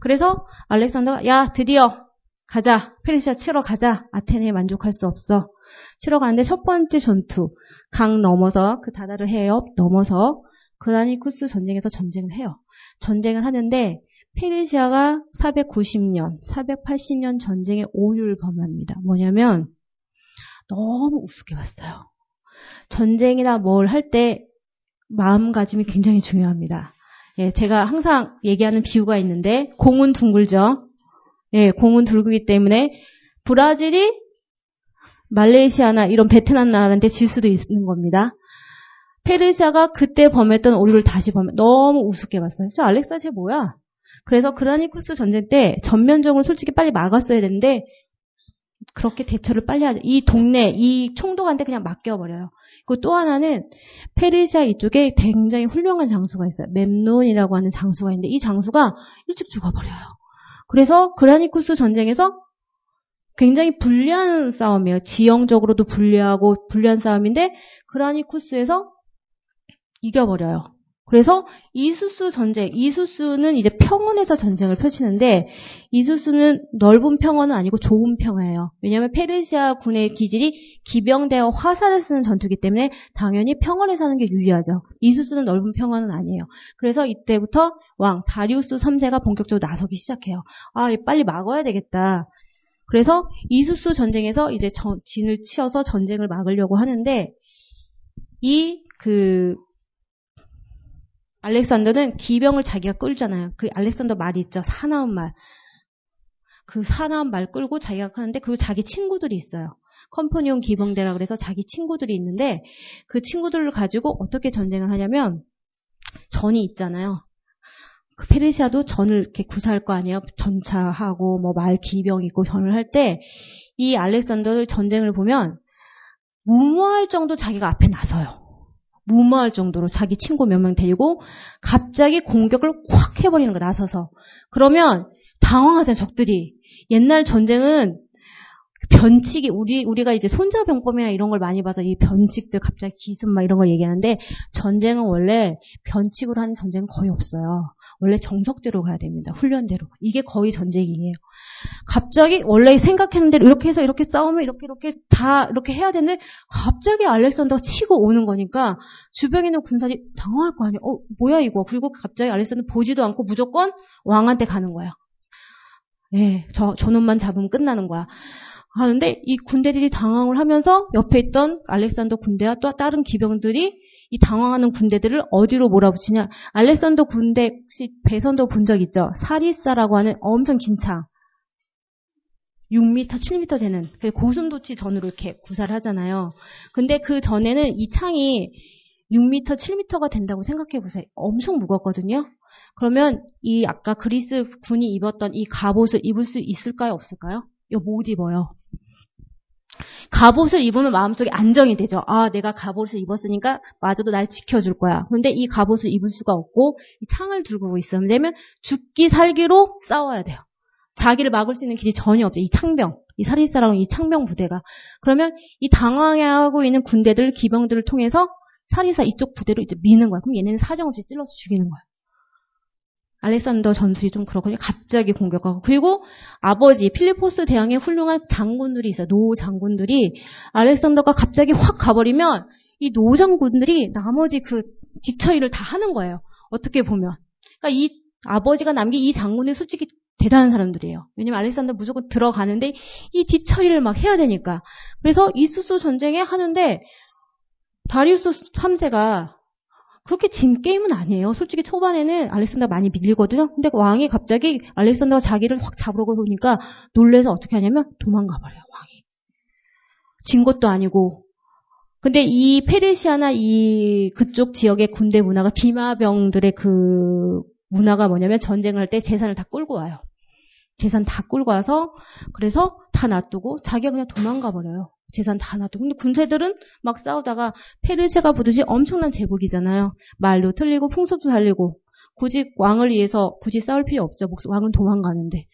그래서 알렉산더가, 야, 드디어 가자. 페르시아 치러 가자. 아테네에 만족할 수 없어. 치러 가는데 첫 번째 전투. 강 넘어서 그 다다르 해협 넘어서 그라니쿠스 전쟁에서 전쟁을 해요. 전쟁을 하는데 페르시아가 490년, 480년 전쟁의 오류를 범합니다. 뭐냐면 너무 우습게 봤어요. 전쟁이나 뭘 할 때 마음가짐이 굉장히 중요합니다. 예, 제가 항상 얘기하는 비유가 있는데 공은 둥글죠. 예, 공은 둥글기 때문에 브라질이 말레이시아나 이런 베트남 나라한테 질 수도 있는 겁니다. 페르시아가 그때 범했던 오류를 다시 범해 너무 우습게 봤어요. 저 알렉사 쟤 뭐야? 그래서 그라니쿠스 전쟁 때 전면적으로 솔직히 빨리 막았어야 되는데 그렇게 대처를 빨리 하죠. 이 동네, 이 총독한테 그냥 맡겨버려요. 그리고 또 하나는 페르시아 이쪽에 굉장히 훌륭한 장수가 있어요. mem논이라고 하는 장수가 있는데 이 장수가 일찍 죽어버려요. 그래서 그라니쿠스 전쟁에서 굉장히 불리한 싸움이에요. 지형적으로도 불리하고 불리한 싸움인데 그라니쿠스에서 이겨버려요. 그래서 이수수 전쟁, 이수수는 이제 평원에서 전쟁을 펼치는데 이수수는 넓은 평원은 아니고 좁은 평화예요. 왜냐하면 페르시아 군의 기질이 기병대와 화살을 쓰는 전투기 때문에 당연히 평원에서 하는 게 유리하죠. 이수수는 넓은 평원은 아니에요. 그래서 이때부터 왕 다리우스 3세가 본격적으로 나서기 시작해요. 아, 빨리 막아야 되겠다. 그래서 이수수 전쟁에서 이제 전, 진을 치어서 전쟁을 막으려고 하는데 이그 알렉산더는 기병을 자기가 끌잖아요. 그 알렉산더 말이 있죠. 사나운 말. 그 사나운 말 끌고 자기가 하는데 그 자기 친구들이 있어요. 컴퍼니온 기병대라 그래서 자기 친구들이 있는데 그 친구들을 가지고 어떻게 전쟁을 하냐면 전이 있잖아요. 그 페르시아도 전을 이렇게 구사할 거 아니에요. 전차하고 뭐 말 기병 있고 전을 할 때 이 알렉산더 전쟁을 보면 무모할 정도 자기가 앞에 나서요. 무모할 정도로 자기 친구 몇 명 데리고 갑자기 공격을 확 해버리는 거 나서서 그러면 당황하잖아 적들이 옛날 전쟁은 변칙이 우리 우리가 이제 손자병법이나 이런 걸 많이 봐서 이 변칙들 갑자기 기습 막 이런 걸 얘기하는데 전쟁은 원래 변칙으로 하는 전쟁은 거의 없어요. 원래 정석대로 가야 됩니다. 훈련대로. 이게 거의 전쟁이에요. 갑자기 원래 생각했는데 이렇게 해서 이렇게 싸우면 이렇게 이렇게 다 이렇게 해야 되는데 갑자기 알렉산더가 치고 오는 거니까 주변에 있는 군사들이 당황할 거 아니에요. 어 뭐야 이거. 그리고 갑자기 알렉산더 보지도 않고 무조건 왕한테 가는 거야. 예, 저 저놈만 잡으면 끝나는 거야. 하는데 이 군대들이 당황을 하면서 옆에 있던 알렉산더 군대와 또 다른 기병들이 이 당황하는 군대들을 어디로 몰아붙이냐. 알렉산더 군대 혹시 배선도 본 적 있죠? 사리사라고 하는 엄청 긴 창. 6m, 7m 되는 그 고순도치 전으로 이렇게 구사를 하잖아요. 근데 그 전에는 이 창이 6m, 7m가 된다고 생각해 보세요. 엄청 무겁거든요. 그러면 이 아까 그리스 군이 입었던 이 갑옷을 입을 수 있을까요? 없을까요? 이거 못 입어요. 갑옷을 입으면 마음속에 안정이 되죠. 아, 내가 갑옷을 입었으니까 마저도 날 지켜줄 거야. 근데 이 갑옷을 입을 수가 없고 이 창을 들고 있으면 되면 죽기 살기로 싸워야 돼요. 자기를 막을 수 있는 길이 전혀 없죠. 이 창병, 이 사리사랑 이 창병 부대가. 그러면 이 당황하고 있는 군대들, 기병들을 통해서 사리사 이쪽 부대로 이제 미는 거야. 그럼 얘네는 사정없이 찔러서 죽이는 거야. 알렉산더 전술이 좀 그렇거든요. 갑자기 공격하고. 그리고 아버지 필리포스 대왕의 훌륭한 장군들이 있어요. 노 장군들이 알렉산더가 갑자기 확 가버리면 이 노 장군들이 나머지 그 뒷처리를 다 하는 거예요. 어떻게 보면. 그러니까 이 아버지가 남긴 이 장군이 솔직히 대단한 사람들이에요. 왜냐면 알렉산더 무조건 들어가는데 이 뒷처리를 막 해야 되니까. 그래서 이수수 전쟁에 하는데 다리우스 3세가 그렇게 진 게임은 아니에요. 솔직히 초반에는 알렉산더가 많이 밀리거든요. 근데 왕이 갑자기 알렉산더가 자기를 확 잡으려고 보니까 놀래서 어떻게 하냐면 도망가 버려요, 왕이. 진 것도 아니고. 근데 이 페르시아나 이 그쪽 지역의 군대 문화가 비마병들의 그 문화가 뭐냐면 전쟁을 할때 재산을 다 끌고 와요. 재산 다 끌고 와서 그래서 다 놔두고 자기가 그냥 도망가 버려요. 재산 다 놔두고. 근데 군세들은 막 싸우다가 페르시아가 보듯이 엄청난 제국이잖아요. 말도 틀리고 풍습도 달리고. 굳이 왕을 위해서 굳이 싸울 필요 없죠. 왕은 도망가는데.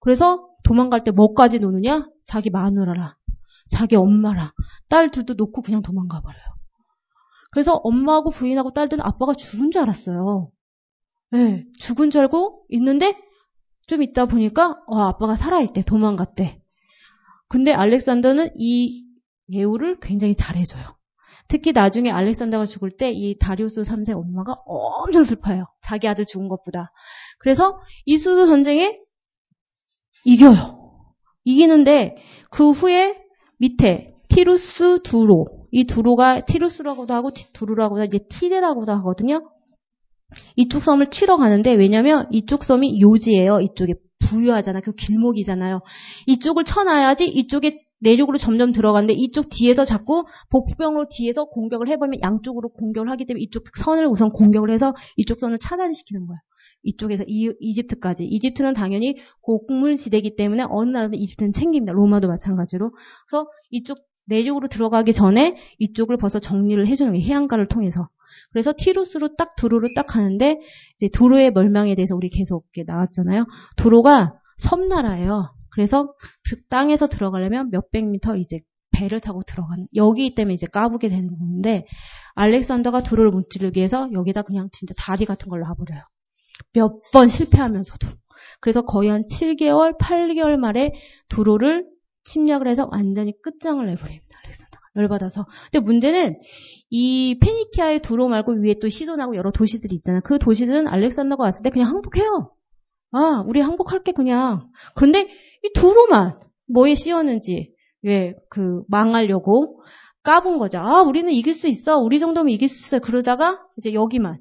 그래서 도망갈 때 뭐까지 노느냐? 자기 마누라라. 자기 엄마라. 딸 둘도 놓고 그냥 도망가 버려요. 그래서 엄마하고 부인하고 딸들은 아빠가 죽은 줄 알았어요. 네, 죽은 줄 알고 있는데 좀 있다 보니까 어, 아빠가 살아있대. 도망갔대. 근데 알렉산더는 이 예우를 굉장히 잘해줘요. 특히 나중에 알렉산더가 죽을 때 이 다리우스 3세 엄마가 엄청 슬퍼요. 자기 아들 죽은 것보다. 그래서 이수도 전쟁에 이겨요. 이기는데 그 후에 밑에 티루스 두로 이 두로가 티루스라고도 하고 두루라고도 이제 티레라고도 하거든요. 이쪽 섬을 치러 가는데 왜냐면 이쪽 섬이 요지예요. 이쪽에 부유하잖아. 그 길목이잖아요. 이쪽을 쳐놔야지 이쪽에 내륙으로 점점 들어가는데 이쪽 뒤에서 자꾸 복부병으로 뒤에서 공격을 해버리면 양쪽으로 공격을 하기 때문에 이쪽 선을 우선 공격을 해서 이쪽 선을 차단시키는 거예요. 이쪽에서 이, 이집트까지. 이집트는 당연히 곡물 지대이기 때문에 어느 나라든 이집트는 챙깁니다. 로마도 마찬가지로. 그래서 이쪽 내륙으로 들어가기 전에 이쪽을 벌써 정리를 해주는 거예요. 해안가를 통해서. 그래서 티루스로 딱 두루로 딱 하는데 이제 두루의 멸망에 대해서 우리 계속 나왔잖아요. 두루가 섬나라예요. 그래서 그 땅에서 들어가려면 몇백 미터 이제 배를 타고 들어가는 여기 때문에 이제 까부게 되는 건데 알렉산더가 두루를 무찌르기 위해서 여기다 그냥 진짜 다리 같은 걸로 놔버려요. 몇 번 실패하면서도. 그래서 거의 한 7개월, 8개월 말에 두루를 침략을 해서 완전히 끝장을 내버립니다. 알렉산더가 열받아서. 근데 문제는 이 페니키아의 두로 말고 위에 또 시돈하고 여러 도시들이 있잖아요. 그 도시들은 알렉산더가 왔을 때 그냥 항복해요. 아, 우리 항복할게 그냥. 그런데 이 두로만 뭐에 씌웠는지 왜 그 망하려고 까본 거죠. 아, 우리는 이길 수 있어. 우리 정도면 이길 수 있어. 그러다가 이제 여기만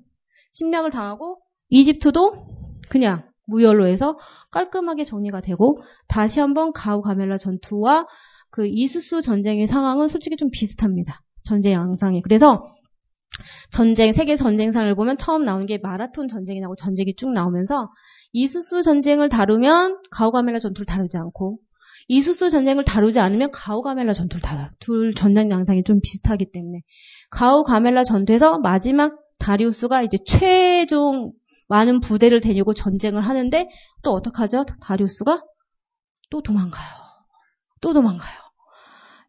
침략을 당하고 이집트도 그냥 무혈로 해서 깔끔하게 정리가 되고 다시 한번 가우 가멜라 전투와 그 이수수 전쟁의 상황은 솔직히 좀 비슷합니다. 전쟁 양상이. 그래서 전쟁, 세계 전쟁상을 보면 처음 나온 게 마라톤 전쟁이 나오고 전쟁이 쭉 나오면서 이수수 전쟁을 다루면 가오가멜라 전투를 다루지 않고 이수스 전쟁을 다루지 않으면 가우 가멜라 전투를 다, 둘 전쟁 양상이 좀 비슷하기 때문에 가우 가멜라 전투에서 마지막 다리우스가 이제 최종 많은 부대를 데리고 전쟁을 하는데 또 어떡하죠? 다리우스가 또 도망가요. 또 도망가요.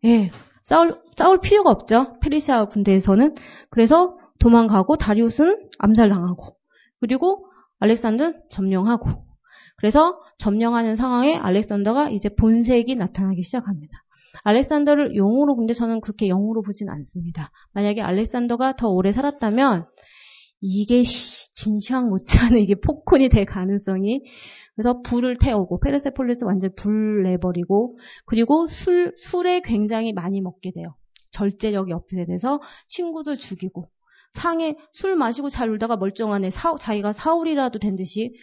예, 싸울 싸울 필요가 없죠. 페르시아 군대에서는 그래서 도망가고 다리우스는 암살당하고 그리고 알렉산더는 점령하고 그래서 점령하는 상황에 알렉산더가 이제 본색이 나타나기 시작합니다. 알렉산더를 영으로 근데 저는 그렇게 영으로 보진 않습니다. 만약에 알렉산더가 더 오래 살았다면 이게 진시황 못지않은 이게 폭군이 될 가능성이 그래서 불을 태우고 페르세폴리스 완전 불 내버리고 그리고 술 술에 굉장히 많이 먹게 돼요. 절제력이 없애돼서 친구들 죽이고 상에 술 마시고 잘 놀다가 멀쩡한 애 사, 자기가 사울이라도 된 듯이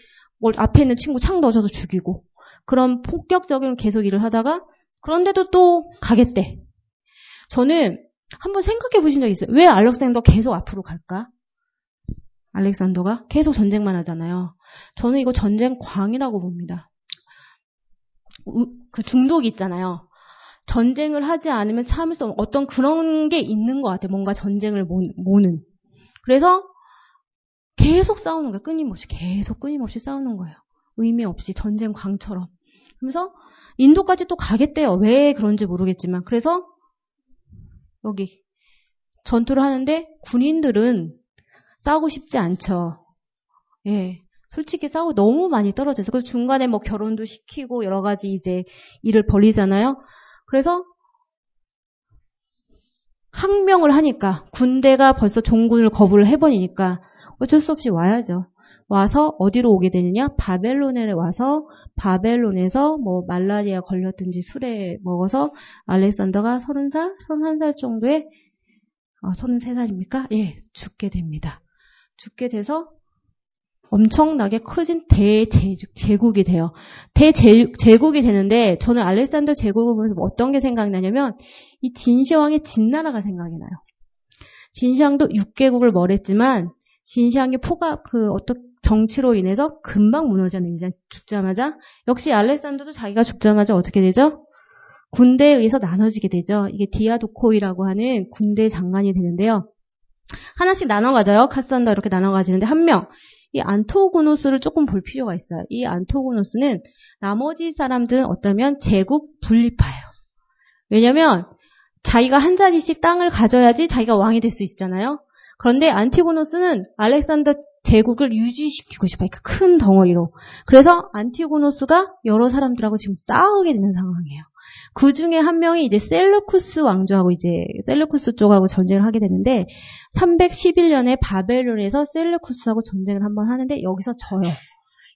앞에 있는 친구 창 넣어줘서 죽이고 그런 폭격적인 계속 일을 하다가 그런데도 또 가겠대. 저는 한번 생각해 보신 적 있어요. 왜 알렉산더 계속 앞으로 갈까? 알렉산더가 계속 전쟁만 하잖아요. 저는 이거 전쟁 광이라고 봅니다. 그 중독이 있잖아요. 전쟁을 하지 않으면 참을 수 없는 어떤 그런 게 있는 것 같아요. 뭔가 전쟁을 모는. 그래서 계속 싸우는 거예요. 끊임없이 계속 끊임없이 싸우는 거예요. 의미 없이 전쟁 광처럼. 그러면서 인도까지 또 가겠대요. 왜 그런지 모르겠지만. 그래서 여기 전투를 하는데 군인들은 싸우고 싶지 않죠. 예. 솔직히 싸우고 너무 많이 떨어져서 그 중간에 뭐 결혼도 시키고 여러 가지 이제 일을 벌리잖아요. 그래서 항명을 하니까 군대가 벌써 종군을 거부를 해버리니까 어쩔 수 없이 와야죠. 와서 어디로 오게 되느냐? 바벨론에 와서 바벨론에서 뭐 말라리아 걸렸든지 술에 먹어서 알렉산더가 30살, 31살 정도에 어, 33살입니까? 예, 죽게 됩니다. 죽게 돼서 엄청나게 커진 대제국이 돼요. 대제국이 되는데 저는 알렉산더 제국을 보면서 어떤 게 생각이 나냐면 이 진시황의 진나라가 생각이 나요. 진시황도 6개국을 멀었지만 진시황의 포가 그 어떤 정치로 인해서 금방 무너졌는 이제 죽자마자 역시 알렉산더도 자기가 죽자마자 어떻게 되죠? 군대에 의해서 나눠지게 되죠. 이게 디아도코이라고 하는 군대 장관이 되는데요. 하나씩 나눠 가져요. 카산더 이렇게 나눠 가지는데 한 명. 이 안토고노스를 조금 볼 필요가 있어요. 이 안토고노스는 나머지 사람들은 어떠면 제국 분리파예요. 왜냐면 자기가 한 자리씩 땅을 가져야지 자기가 왕이 될 수 있잖아요. 그런데 안티고노스는 알렉산더 제국을 유지시키고 싶어요. 그 큰 덩어리로. 그래서 안티고노스가 여러 사람들하고 지금 싸우게 되는 상황이에요. 그 중에 한 명이 이제 셀루쿠스 왕조하고 이제 셀루쿠스 쪽하고 전쟁을 하게 되는데 311년에 바벨론에서 셀루쿠스하고 전쟁을 한번 하는데 여기서 져요.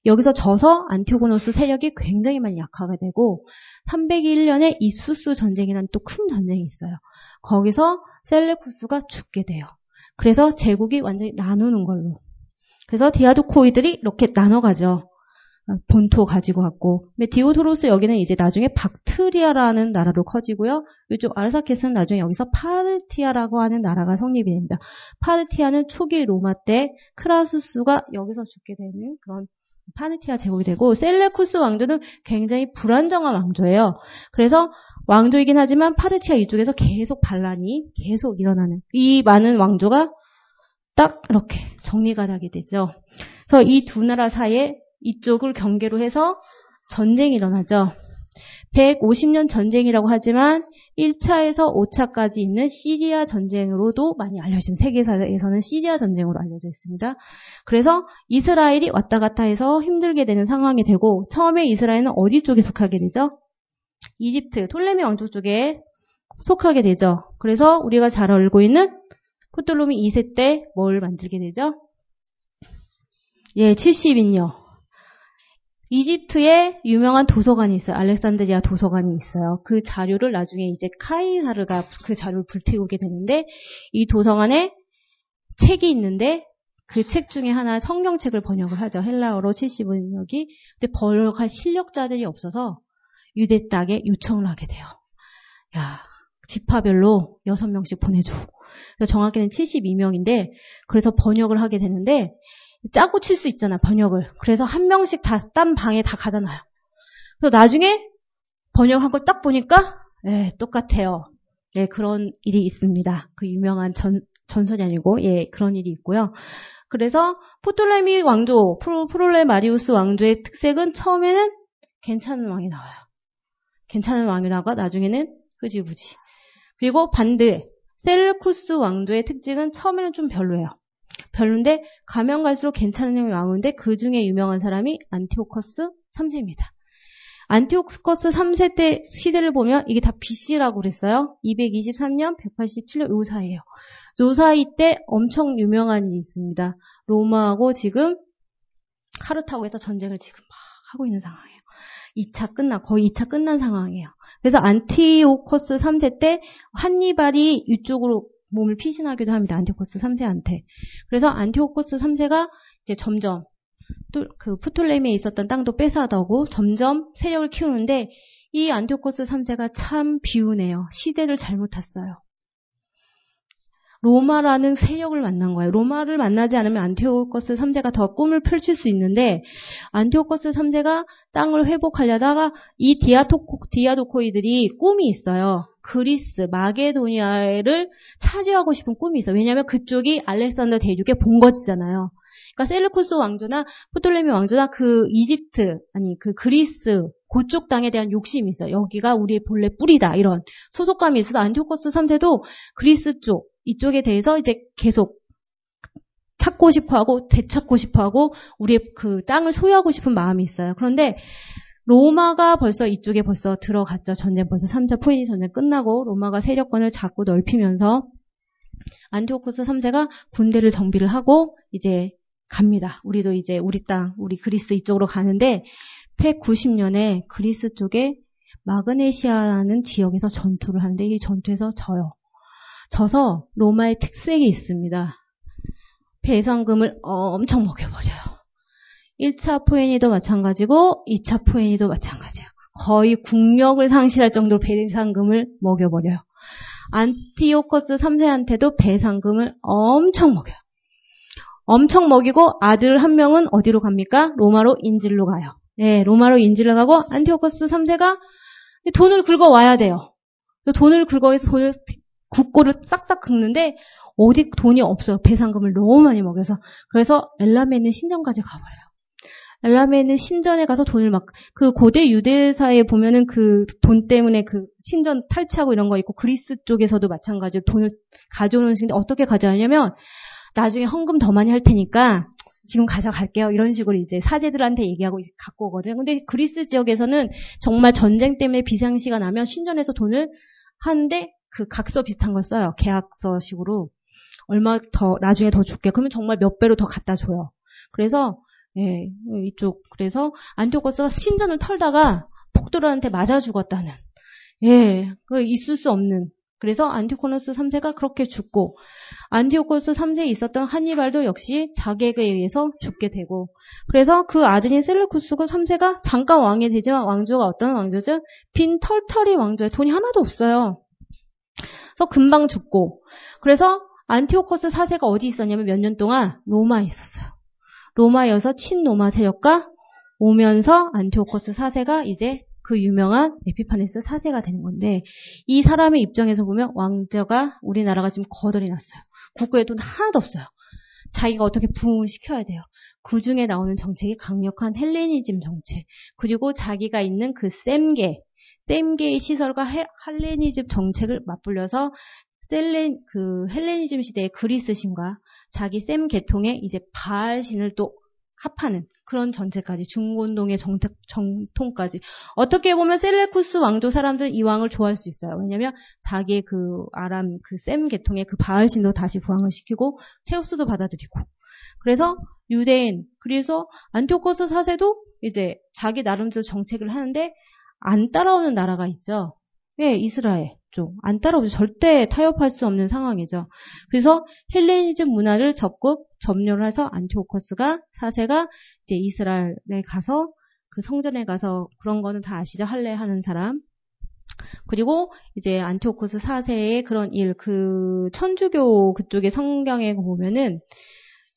여기서 져서 안티고노스 세력이 굉장히 많이 약화가 되고 301년에 입소스 전쟁이라는 또 큰 전쟁이 있어요. 거기서 셀레쿠스가 죽게 돼요. 그래서 제국이 완전히 나누는 걸로. 그래서 디아도코이들이 이렇게 나눠가죠. 본토 가지고 왔고. 디오도로스 여기는 이제 나중에 박트리아라는 나라로 커지고요. 이쪽 아르사케스는 나중에 여기서 파르티아라고 하는 나라가 성립이 됩니다. 파르티아는 초기 로마 때 크라수스가 여기서 죽게 되는 그런 파르티아 제국이 되고 셀레쿠스 왕조는 굉장히 불안정한 왕조예요. 그래서 왕조이긴 하지만 파르티아 이쪽에서 계속 반란이 계속 일어나는 이 많은 왕조가 딱 이렇게 정리가 되게 되죠. 그래서 이 두 나라 사이에 이쪽을 경계로 해서 전쟁이 일어나죠. 150년 전쟁이라고 하지만 1차에서 5차까지 있는 시리아 전쟁으로도 많이 알려진 세계사에서는 시리아 전쟁으로 알려져 있습니다. 그래서 이스라엘이 왔다 갔다 해서 힘들게 되는 상황이 되고 처음에 이스라엘은 어디 쪽에 속하게 되죠? 이집트, 톨레미 왕조 쪽에 속하게 되죠. 그래서 우리가 잘 알고 있는 포톨로미 2세 때 뭘 만들게 되죠? 예, 70인요. 이집트에 유명한 도서관이 있어요. 알렉산드리아 도서관이 있어요. 그 자료를 나중에 이제 카이사르가 그 자료를 불태우게 되는데 이 도서관에 책이 있는데 그 책 중에 하나 성경책을 번역을 하죠. 헬라어로 70번역이. 근데 번역할 실력자들이 없어서 유대 땅에 요청을 하게 돼요. 야, 지파별로 6명씩 보내줘. 정확히는 72명인데 그래서 번역을 하게 되는데 짜고 칠 수 있잖아, 번역을. 그래서 한 명씩 다 딴 방에 다 가다 놔요. 그래서 나중에 번역한 걸 딱 보니까 예, 똑같아요. 예, 그런 일이 있습니다. 그 유명한 전, 전설이 아니고 예, 그런 일이 있고요. 그래서 프톨레미 왕조, 프로, 프톨레마이우스 왕조의 특색은 처음에는 괜찮은 왕이 나와요. 괜찮은 왕이 나가 나중에는 흐지부지. 그리고 반대 셀루쿠스 왕조의 특징은 처음에는 좀 별로예요. 별론데 가면 갈수록 괜찮은 왕인데 그 중에 유명한 사람이 안티오쿠스 3세입니다. 안티오커스 3세 때 시대를 보면 이게 다 BC라고 그랬어요. 223년, 187년 요 사이에요. 요 사이 때 엄청 유명한 일이 있습니다. 로마하고 지금 카르타고 에서 전쟁을 지금 막 하고 있는 상황이에요. 2차 끝나 거의 2차 끝난 상황이에요. 그래서 안티오커스 3세 때 한니발이 이쪽으로 몸을 피신하기도 합니다. 안티오코스 3세한테. 그래서 안티오코스 3세가 이제 점점 또 그 푸톨레미에 있었던 땅도 뺏었다고 점점 세력을 키우는데 이 안티오코스 3세가 참 비운해요. 시대를 잘못 탔어요. 로마라는 세력을 만난 거예요. 로마를 만나지 않으면 안티오코스 3세가 더 꿈을 펼칠 수 있는데 안티오코스 3세가 땅을 회복하려다가 이 디아토코, 디아도코이들이 꿈이 있어요. 그리스, 마게도니아를 차지하고 싶은 꿈이 있어요. 왜냐하면 그쪽이 알렉산더 대왕의 본거지잖아요. 그러니까 셀루쿠스 왕조나 포톨레미 왕조나 그 이집트 아니 그 그리스 그쪽 땅에 대한 욕심이 있어요. 여기가 우리의 본래 뿌리다 이런 소속감이 있어서 안티오코스 3세도 그리스 쪽 이쪽에 대해서 이제 계속 찾고 싶어하고 되찾고 싶어하고 우리의 그 땅을 소유하고 싶은 마음이 있어요. 그런데 로마가 벌써 이쪽에 벌써 들어갔죠. 전쟁 벌써 3차 포에니 전쟁 끝나고 로마가 세력권을 자꾸 넓히면서 안티오코스 3세가 군대를 정비를 하고 이제 갑니다. 우리도 이제 우리 땅, 우리 그리스 이쪽으로 가는데 190년에 그리스 쪽에 마그네시아라는 지역에서 전투를 하는데 이 전투에서 져요. 져서 로마의 특색이 있습니다. 배상금을 엄청 먹여버려요. 1차 포엔이도 마찬가지고 2차 포엔이도 마찬가지예요. 거의 국력을 상실할 정도로 배상금을 먹여버려요. 안티오커스 3세한테도 배상금을 엄청 먹여요. 엄청 먹이고 아들 한 명은 어디로 갑니까? 로마로 인질로 가요. 네, 로마로 인질로 가고 안티오커스 3세가 돈을 긁어 와야 돼요. 돈을 긁어서 돈을 국고를 싹싹 긁는데 어디 돈이 없어요. 배상금을 너무 많이 먹여서. 그래서 엘람에 있는 신전까지 가버려요. 엘람에 있는 신전에 가서 돈을 막, 그 고대 유대사에 보면은 그 돈 때문에 그 신전 탈취하고 이런 거 있고 그리스 쪽에서도 마찬가지로 돈을 가져오는 식인데 어떻게 가져가냐면 나중에 헌금 더 많이 할 테니까 지금 가져갈게요. 이런 식으로 이제 사제들한테 얘기하고 갖고 오거든요. 근데 그리스 지역에서는 정말 전쟁 때문에 비상시가 나면 신전에서 돈을 하는데 그 각서 비슷한 걸 써요. 계약서식으로. 얼마 더, 나중에 더 줄게. 그러면 정말 몇 배로 더 갖다 줘요. 그래서, 예, 이쪽, 그래서 안티오코스가 신전을 털다가 폭도들한테 맞아 죽었다는. 예, 그 있을 수 없는. 그래서 안티오코스 3세가 그렇게 죽고, 안티오코스 3세에 있었던 한니발도 역시 자객에 의해서 죽게 되고, 그래서 그 아들인 셀루쿠스 3세가 잠깐 왕이 되지만 왕조가 어떤 왕조죠? 빈 털털이 왕조에 돈이 하나도 없어요. 그래서 금방 죽고 그래서 안티오코스 4세가 어디 있었냐면 몇 년 동안 로마에 있었어요. 로마에서 친로마 세력과 오면서 안티오코스 4세가 이제 그 유명한 에피파네스 4세가 되는 건데 이 사람의 입장에서 보면 왕자가 우리나라가 지금 거덜이 났어요. 국고에 돈 하나도 없어요. 자기가 어떻게 부흥을 시켜야 돼요. 그 중에 나오는 정책이 강력한 헬레니즘 정책, 그리고 자기가 있는 그 셈계, 셈계의 시설과 헬레니즘 정책을 맞물려서 셀렌 그 헬레니즘 시대의 그리스 신과 자기 셈 계통의 이제 바알 신을 또 합하는 그런 전체까지 정책, 정통까지 어떻게 보면 셀레쿠스 왕조 사람들 이 왕을 좋아할 수 있어요. 왜냐하면 자기의 그 아람 그셈 계통의 그 바알 신도 다시 부흥을 시키고 체우스도 받아들이고 그래서 유대인 그래서 안티오코스 사세도 이제 자기 나름대로 정책을 하는데 안 따라오는 나라가 있죠. 예, 이스라엘 쪽. 안 따라오죠. 절대 타협할 수 없는 상황이죠. 그래서 헬레니즘 문화를 적극 점령을 해서 안티오코스가 사세가 이제 이스라엘에 가서 그 성전에 가서 그런 거는 다 아시죠? 할례하는 사람. 그리고 이제 안티오코스 4세의 그런 일, 그 천주교 그쪽의 성경에 보면은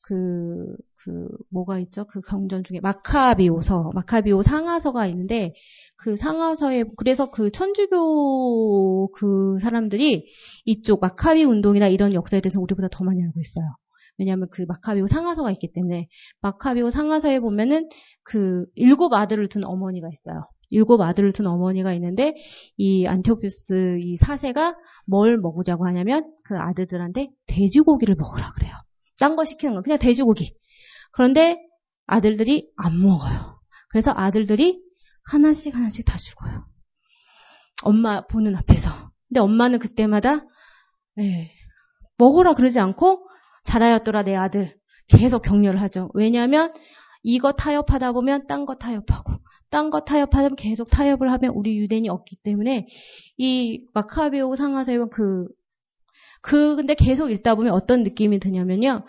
그그 뭐가 있죠? 그 경전 중에 마카비오서, 마카비오 상하서가 있는데 그 상하서에 그래서 그 천주교 그 사람들이 이쪽 마카비 운동이나 이런 역사에 대해서 우리보다 더 많이 알고 있어요. 왜냐하면 그 마카비오 상하서가 있기 때문에 마카비오 상하서에 보면은 그 일곱 아들을 둔 어머니가 있어요. 일곱 아들을 둔 어머니가 있는데 이 안티오코스 이 사세가 뭘 먹으자고 하냐면 그 아들들한테 돼지고기를 먹으라 그래요. 딴 거 시키는 건 그냥 돼지고기. 그런데 아들들이 안 먹어요. 그래서 아들들이 하나씩 하나씩 다 죽어요. 엄마 보는 앞에서. 근데 엄마는 그때마다 예, 먹으라 그러지 않고 잘하였더라 내 아들 계속 격려를 하죠. 왜냐하면 이거 타협하다 보면 딴 거 타협하고 딴 거 타협하다 보면 계속 타협을 하면 우리 유대인이 없기 때문에 이 마카베오 상하서에 그, 그, 근데 계속 읽다 보면 어떤 느낌이 드냐면요.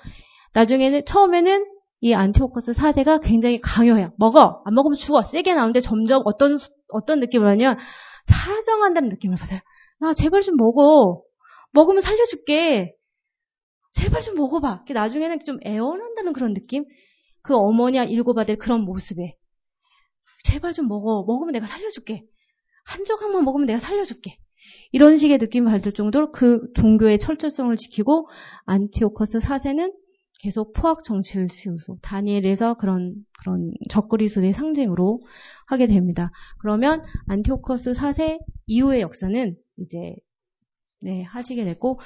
나중에는, 처음에는 이 안티오코스 사제가 굉장히 강요해요. 먹어! 안 먹으면 죽어! 세게 나오는데 점점 어떤, 어떤 느낌을 하냐. 사정한다는 느낌을 받아요. 아, 제발 좀 먹어. 먹으면 살려줄게. 제발 좀 먹어봐. 나중에는 좀 애원한다는 그런 느낌? 그 어머니와 일곱 아들 그런 모습에. 제발 좀 먹어. 먹으면 내가 살려줄게. 한 조각만 먹으면 내가 살려줄게. 이런 식의 느낌을 받을 정도로 그 종교의 철저성을 지키고 안티오커스 4세는 계속 포악 정치를 지우고 다니엘에서 그런 그런 적그리스도의 상징으로 하게 됩니다. 그러면 안티오커스 4세 이후의 역사는 이제 네 하시게 됐고